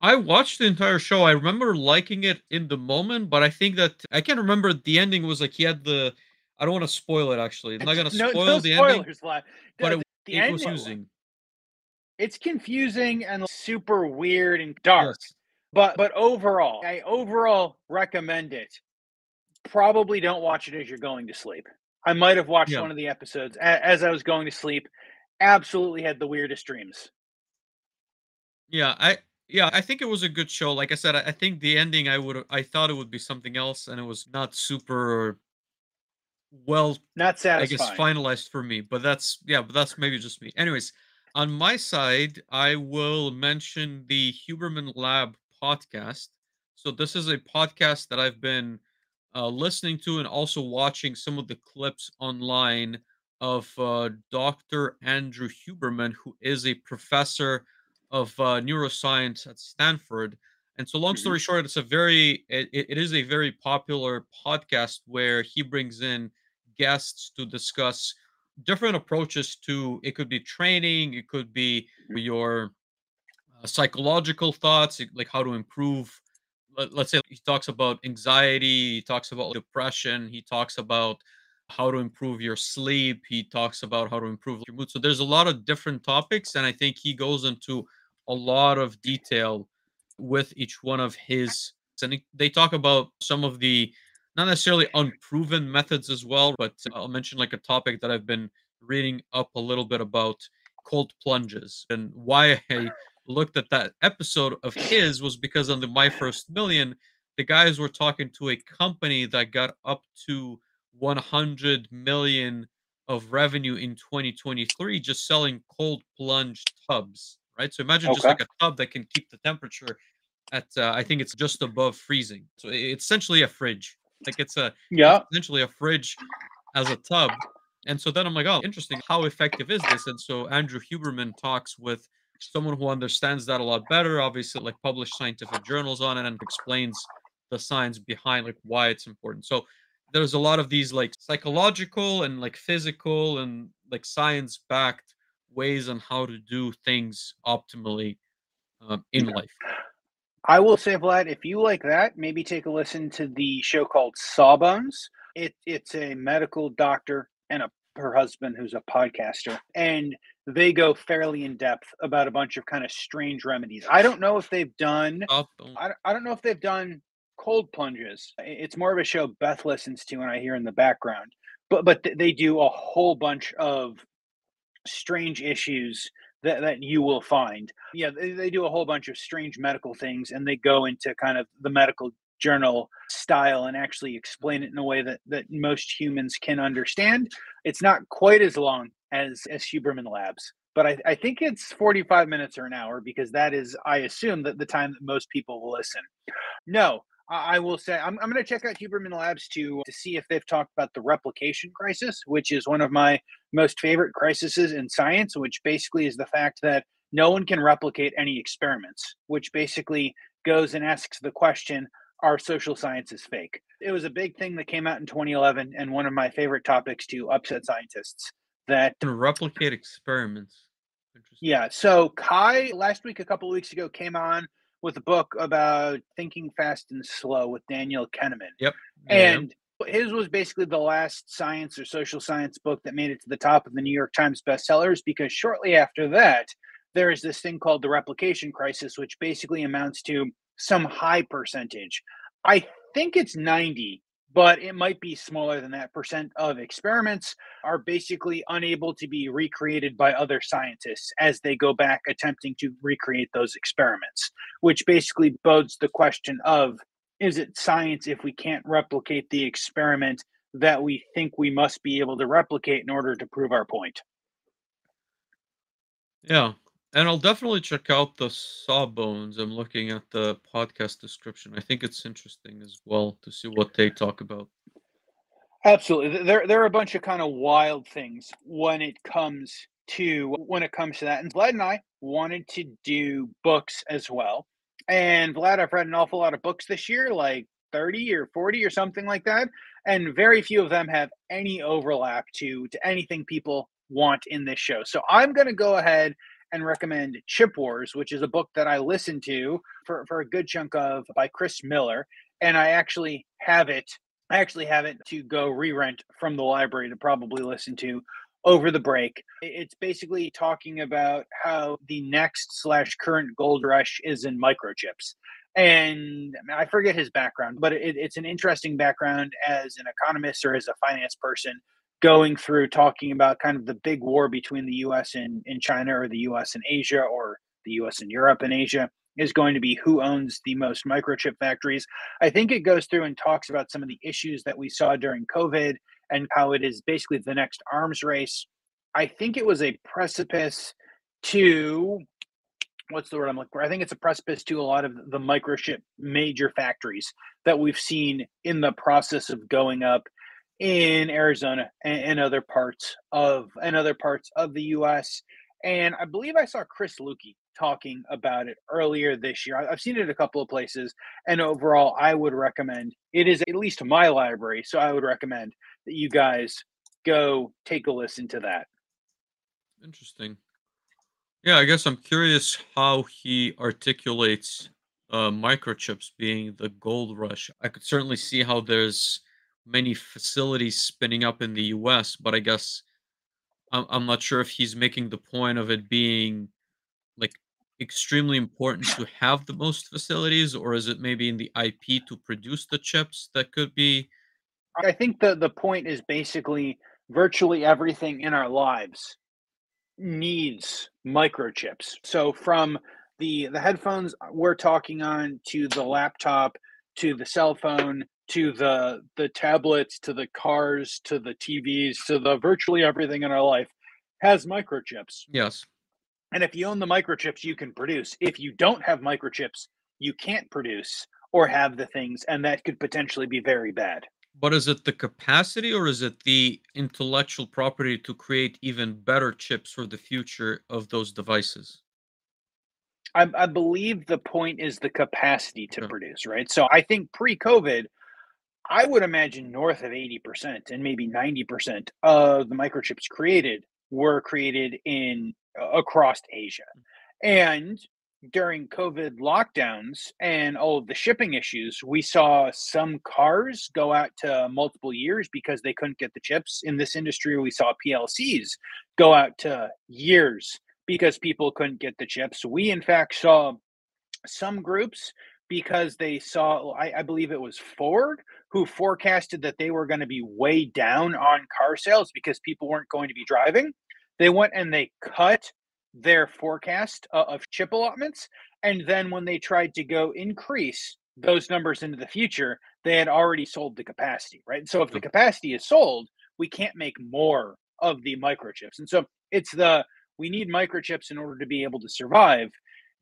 I watched the entire show. I remember liking it in the moment, but I think that I can't remember the ending was like he had the. I don't want to spoil it. Actually, I'm not gonna spoil no, no the spoilers, ending. But it, the it was confusing. It's confusing and super weird and dark. Yes. But but overall, I overall recommend it. Probably don't watch it as you're going to sleep. I might have watched yeah. one of the episodes as I was going to sleep absolutely had the weirdest dreams. Yeah, I yeah, I think it was a good show. Like I said, I, I think the ending I would I thought it would be something else, and it was not super well not satisfying. I guess finalized for me. But that's yeah, but that's maybe just me. Anyways, on my side, I will mention the Huberman Lab podcast. So this is a podcast that I've been uh, listening to and also watching some of the clips online of uh, Dr. Andrew Huberman, who is a professor of uh, neuroscience at Stanford. And so, long mm-hmm. story short, it's a very it, it is a very popular podcast where he brings in guests to discuss different approaches to it could be training, it could be your uh, psychological thoughts, like how to improve. Let, let's say he talks about anxiety, he talks about depression, he talks about how to improve your sleep. He talks about how to improve your mood. So there's a lot of different topics, and I think he goes into a lot of detail with each one of his. And they talk about some of the not necessarily unproven methods as well, but I'll mention like a topic that I've been reading up a little bit about cold plunges and why I looked at that episode of his was because on the My First Million, the guys were talking to a company that got up to 100 million of revenue in 2023 just selling cold plunge tubs, right? So imagine okay. just like a tub that can keep the temperature at uh, I think it's just above freezing. So it's essentially a fridge. Like it's a yeah, essentially a fridge as a tub. And so then I'm like, oh, interesting. How effective is this? And so Andrew Huberman talks with someone who understands that a lot better, obviously, like published scientific journals on it and explains the science behind like why it's important. So there's a lot of these like psychological and like physical and like science backed ways on how to do things optimally um, in life. I will say, Vlad, if you like that, maybe take a listen to the show called Sawbones. It, it's a medical doctor and a her husband who's a podcaster and they go fairly in depth about a bunch of kind of strange remedies. I don't know if they've done I, I don't know if they've done cold plunges. It's more of a show beth listens to and i hear in the background. But but they do a whole bunch of strange issues that, that you will find yeah they, they do a whole bunch of strange medical things and they go into kind of the medical journal style and actually explain it in a way that, that most humans can understand. It's not quite as long as, as Huberman Labs, but I, I think it's 45 minutes or an hour because that is, I assume, that the time that most people will listen. No, I will say I'm, I'm going to check out Huberman Labs to to see if they've talked about the replication crisis, which is one of my most favorite crises in science, which basically is the fact that no one can replicate any experiments, which basically goes and asks the question are social sciences fake? It was a big thing that came out in 2011 and one of my favorite topics to upset scientists that replicate experiments. Yeah. So Kai last week, a couple weeks ago, came on with a book about thinking fast and slow with Daniel Kahneman. Yep. And his was basically the last science or social science book that made it to the top of the New York Times bestsellers because shortly after that, there is this thing called the replication crisis, which basically amounts to some high percentage. I think it's 90, but it might be smaller than that percent of experiments are basically unable to be recreated by other scientists as they go back attempting to recreate those experiments, which basically bodes the question of is it science if we can't replicate the experiment that we think we must be able to replicate in order to prove our point? Yeah, and I'll definitely check out the Sawbones. I'm looking at the podcast description. I think it's interesting as well to see what they talk about. Absolutely. There there are a bunch of kind of wild things when it comes to when it comes to that. And Vlad and I wanted to do books as well. And Vlad, I've read an awful lot of books this year, like 30 or 40 or something like that. And very few of them have any overlap to to anything people want in this show. So I'm gonna go ahead and recommend Chip Wars, which is a book that I listened to for, for a good chunk of by Chris Miller. And I actually have it, I actually have it to go re rent from the library to probably listen to over the break. It's basically talking about how the next slash current gold rush is in microchips. And I forget his background, but it, it's an interesting background as an economist or as a finance person going through talking about kind of the big war between the US and, and China or the US and Asia or the US and Europe and Asia is going to be who owns the most microchip factories. I think it goes through and talks about some of the issues that we saw during COVID and how it is basically the next arms race. I think it was a precipice to what's the word I'm looking for? I think it's a precipice to a lot of the microchip major factories that we've seen in the process of going up in Arizona and, and, other parts of and other parts of the U.S. And I believe I saw Chris Luecke talking about it earlier this year. I've seen it a couple of places, and overall, I would recommend it is at least my library, so I would recommend that you guys go take a listen to that. Interesting. Yeah, I guess I'm curious how he articulates uh, microchips being the gold rush. I could certainly see how there's many facilities spinning up in the US, but I guess I'm, not sure if he's making the point of it being like extremely important to have the most facilities, or is it maybe in the IP to produce the chips that could be? I think the, the point is basically virtually everything in our lives needs microchips. So from the the headphones we're talking on to the laptop to the cell phone to the the tablets to the cars to the TVs to the virtually everything in our life has microchips. Yes. And if you own the microchips, you can produce. If you don't have microchips, you can't produce or have the things, and that could potentially be very bad. But is it the capacity or is it the intellectual property to create even better chips for the future of those devices? I, I believe the point is the capacity to yeah. produce, right? So I think pre COVID, I would imagine north of 80% and maybe 90% of the microchips created were created in across Asia. And during COVID lockdowns and all of the shipping issues, we saw some cars go out to multiple years because they couldn't get the chips. In this industry, we saw PLCs go out to years because people couldn't get the chips. We, in fact, saw some groups because they saw, I, I believe it was Ford, who forecasted that they were going to be way down on car sales because people weren't going to be driving. They went and they cut their forecast uh, of chip allotments. And then when they tried to go increase those numbers into the future, they had already sold the capacity, right? So if the capacity is sold, we can't make more of the microchips. And so it's the we need microchips in order to be able to survive.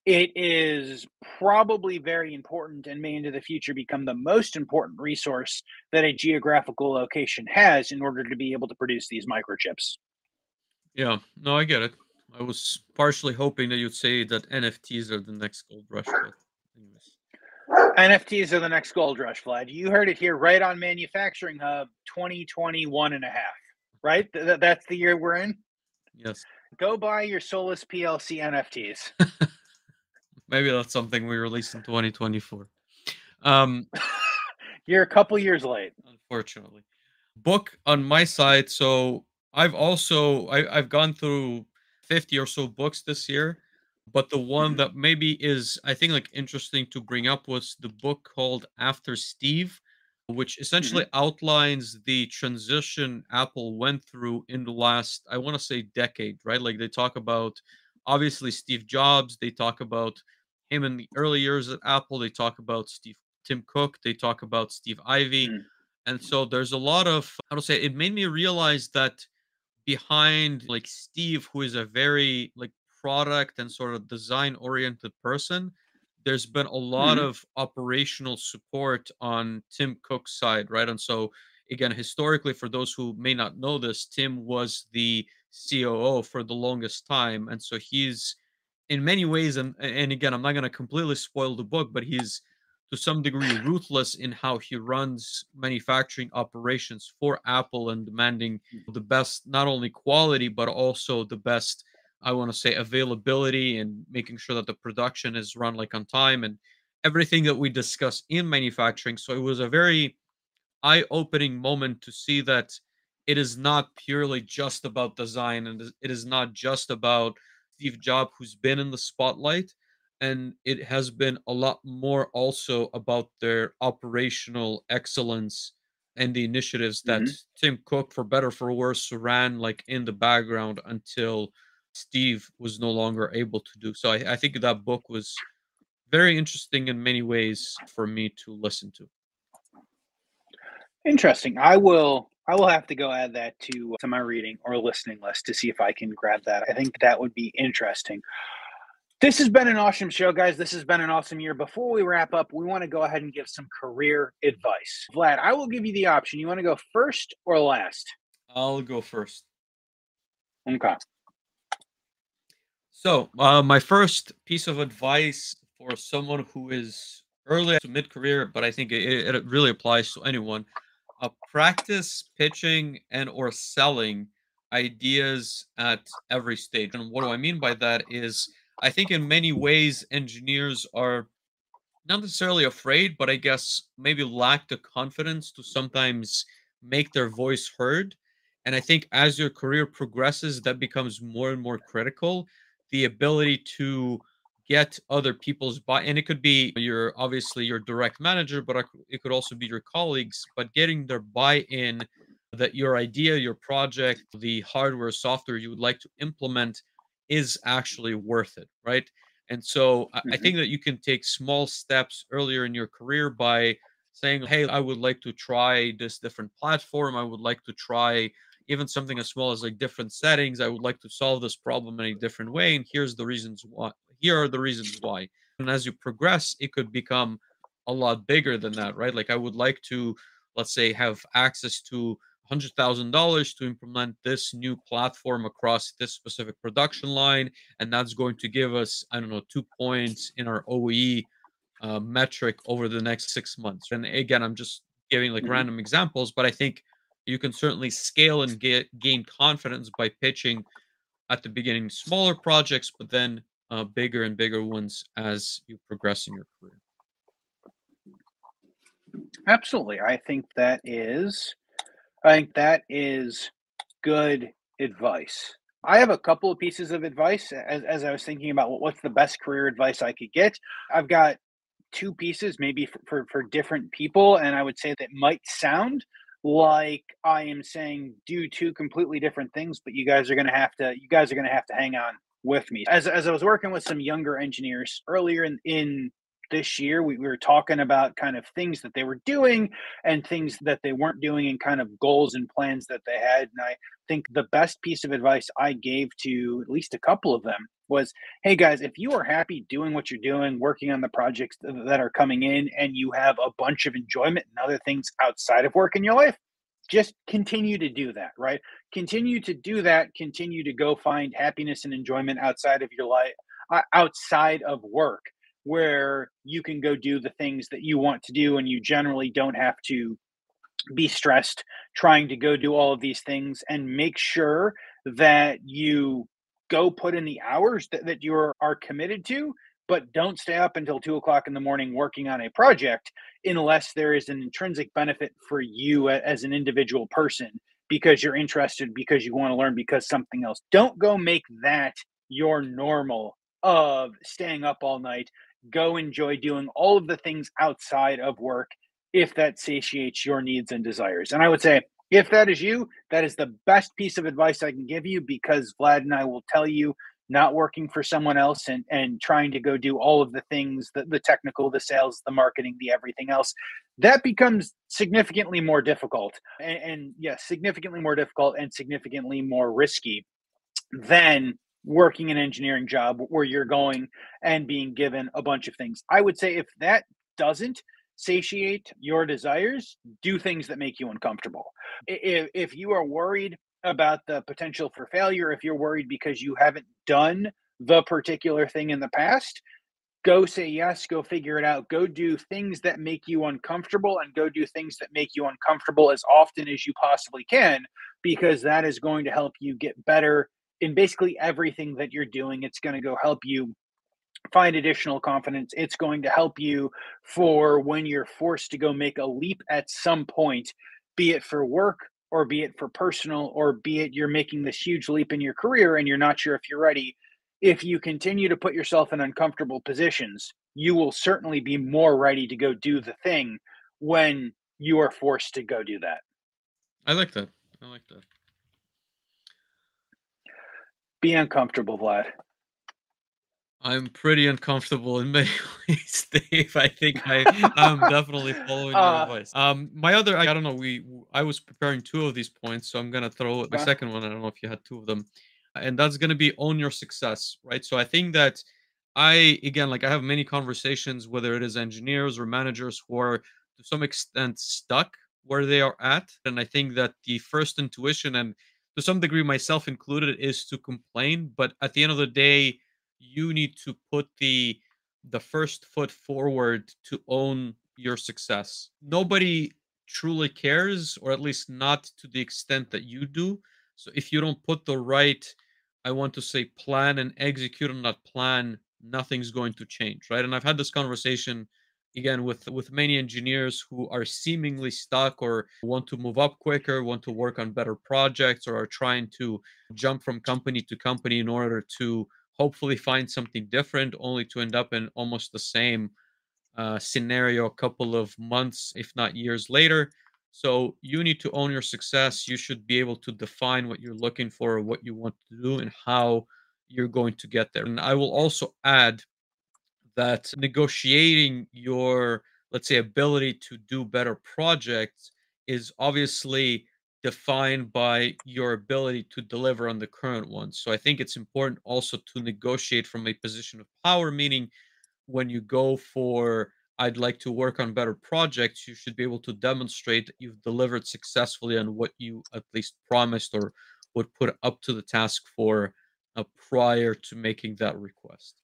It is probably very important and may into the future become the most important resource that a geographical location has in order to be able to produce these microchips. Yeah, no, I get it. I was partially hoping that you'd say that NFTs are the next gold rush, but anyways. NFTs are the next gold rush, Vlad. You heard it here right on Manufacturing Hub 2021 and a half, right? Th- that's the year we're in? Yes. Go buy your Solis PLC NFTs. Maybe that's something we release in 2024. Um, You're a couple years late. Unfortunately. Book on my side. So I've also I, I've gone through 50 or so books this year but the one mm-hmm. that maybe is i think like interesting to bring up was the book called after steve which essentially mm-hmm. outlines the transition apple went through in the last i want to say decade right like they talk about obviously steve jobs they talk about him in the early years at apple they talk about steve tim cook they talk about steve ivey mm-hmm. and so there's a lot of how to say it made me realize that behind like Steve, who is a very like product and sort of design oriented person, there's been a lot mm-hmm. of operational support on Tim Cook's side, right? And so again, historically, for those who may not know this, Tim was the COO for the longest time, and so he's in many ways, and and again, I'm not going to completely spoil the book, but he's to some degree ruthless in how he runs manufacturing operations for Apple and demanding the best, not only quality, but also the best, I want to say, availability and making sure that the production is run like on time and everything that we discuss in manufacturing. So it was a very eye opening moment to see that it is not purely just about design and it is not just about Steve Jobs, who's been in the spotlight and it has been a lot more also about their operational excellence and the initiatives that mm-hmm. Tim Cook, for better for worse, ran like in the background until Steve was no longer able to do. So I, I think that book was very interesting in many ways for me to listen to. Interesting. I will I will have to go add that to to my reading or listening list to see if I can grab that. I think that would be interesting. This has been an awesome show, guys. This has been an awesome year. Before we wrap up, we want to go ahead and give some career advice. Vlad, I will give you the option. You want to go first or last? I'll go first. Okay. So, uh, my first piece of advice for someone who is early to mid career, but I think it, it really applies to anyone uh, practice pitching and or selling ideas at every stage. And what do I mean by that is I think in many ways engineers are not necessarily afraid, but I guess maybe lack the confidence to sometimes make their voice heard. And I think as your career progresses, that becomes more and more critical. The ability to get other people's buy, and it could be your obviously your direct manager, but it could also be your colleagues. But getting their buy-in that your idea, your project, the hardware, software you would like to implement is actually worth it, right? And so mm-hmm. I think that you can take small steps earlier in your career by saying, Hey, I would like to try this different platform. I would like to try even something as small as like different settings. I would like to solve this problem in a different way. And here's the reasons why. Here are the reasons why. And as you progress, it could become a lot bigger than that, right? Like I would like to, let's say, have access to $100,000 to implement this new platform across this specific production line. And that's going to give us, I don't know, two points in our OE uh, metric over the next six months. And again, I'm just giving like mm-hmm. random examples, but I think you can certainly scale and get gain confidence by pitching at the beginning smaller projects, but then uh, bigger and bigger ones as you progress in your career. Absolutely. I think that is I think that is good advice. I have a couple of pieces of advice as, as I was thinking about what's the best career advice I could get. I've got two pieces, maybe for, for, for different people, and I would say that might sound like I am saying do two completely different things, but you guys are to have to you guys are going to have to hang on with me. As as I was working with some younger engineers earlier in in this year we, we were talking about kind of things that they were doing and things that they weren't doing and kind of goals and plans that they had and i think the best piece of advice i gave to at least a couple of them was hey guys if you are happy doing what you're doing working on the projects that are coming in and you have a bunch of enjoyment and other things outside of work in your life just continue to do that right? Continue to do that continue to go find happiness and enjoyment outside of your life uh, outside of work where you can go do the things that you want to do and you generally don't have to be stressed trying to go do all of these things and make sure that you go put in the hours that, that you are, are committed to but don't stay up until two o'clock in the morning working on a project unless there is an intrinsic benefit for you as an individual person because you're interested because you want to learn because something else don't go make that your normal of staying up all night go enjoy doing all of the things outside of work if that satiates your needs and desires. And I would say, if that is you, that is the best piece of advice I can give you because Vlad and I will tell you not working for someone else and, and trying to go do all of the things the, the technical, the sales, the marketing, the everything else, that becomes significantly more difficult. And, and yes, significantly more difficult and significantly more risky than working an engineering job where you're going and being given a bunch of things. I would say if that doesn't satiate your desires, do things that make you uncomfortable. If, if you are worried about the potential for failure, if you're worried because you haven't done the particular thing in the past, go say yes, go figure it out, go do things that make you uncomfortable and go do things that make you uncomfortable as often as you possibly can because that is going to help you get better in basically everything that you're doing. It's going to go help you find additional confidence. It's going to help you for when you're forced to go make a leap at some point, be it for work or be it for personal or be it you're making this huge leap in your career and you're not sure if you're ready. If you continue to put yourself in uncomfortable positions, you will certainly be more ready to go do the thing when you are forced to go do that. I like that. I like that. Be uncomfortable, Vlad. I'm pretty uncomfortable in many ways, Dave. I think I, I'm definitely following your uh, advice. Um, my other, I, I, don't know. We, I was preparing two of these points, so I'm gonna throw the second one. I don't know if you had two of them, and that's gonna be own your success, right? So I think that I, again, like I have many conversations, whether it is engineers or managers who are to some extent stuck where they are at, and I think that the first intuition and to some degree, myself included, is to complain. But at the end of the day, you need to put the the first foot forward to own your success. Nobody truly cares, or at least not to the extent that you do. So if you don't put the right, I want to say, plan and execute on that plan, nothing's going to change, right? And I've had this conversation again with with many engineers who are seemingly stuck or want to move up quicker want to work on better projects or are trying to jump from company to company in order to hopefully find something different only to end up in almost the same uh, scenario a couple of months if not years later. So you need to own your success. You should be able to define what you're looking for what you want to do and how you're going to get there. And i will also add that negotiating your let's say ability to do better projects is obviously defined by your ability to deliver on the current one so i think it's important also to negotiate from a position of power meaning when you go for i'd like to work on better projects you should be able to demonstrate that you've delivered successfully on what you at least promised or would put up to the task for uh, prior to making that request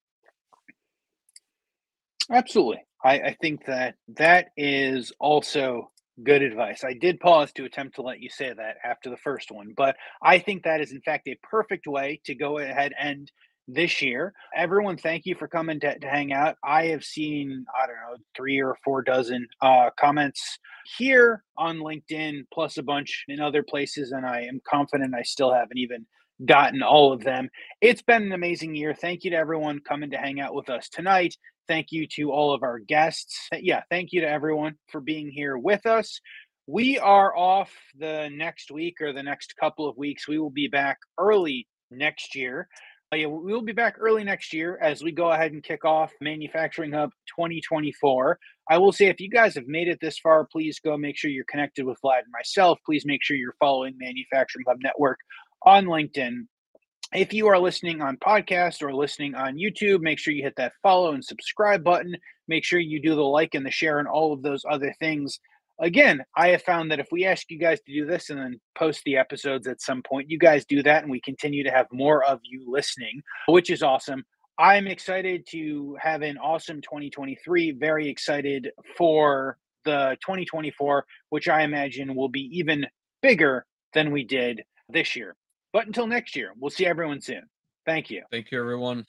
Absolutely. I, I think that that is also good advice. I did pause to attempt to let you say that after the first one, but I think that is, in fact, a perfect way to go ahead and this year. Everyone, thank you for coming to, to hang out. I have seen, I don't know, three or four dozen uh, comments here on LinkedIn, plus a bunch in other places, and I am confident I still haven't even gotten all of them. It's been an amazing year. Thank you to everyone coming to hang out with us tonight. Thank you to all of our guests. Yeah, thank you to everyone for being here with us. We are off the next week or the next couple of weeks. We will be back early next year. Uh, yeah, we will be back early next year as we go ahead and kick off Manufacturing Hub 2024. I will say, if you guys have made it this far, please go make sure you're connected with Vlad and myself. Please make sure you're following Manufacturing Hub Network on LinkedIn. If you are listening on podcast or listening on YouTube, make sure you hit that follow and subscribe button. Make sure you do the like and the share and all of those other things. Again, I have found that if we ask you guys to do this and then post the episodes at some point, you guys do that and we continue to have more of you listening, which is awesome. I'm excited to have an awesome 2023. Very excited for the 2024, which I imagine will be even bigger than we did this year. But until next year, we'll see everyone soon. Thank you. Thank you, everyone.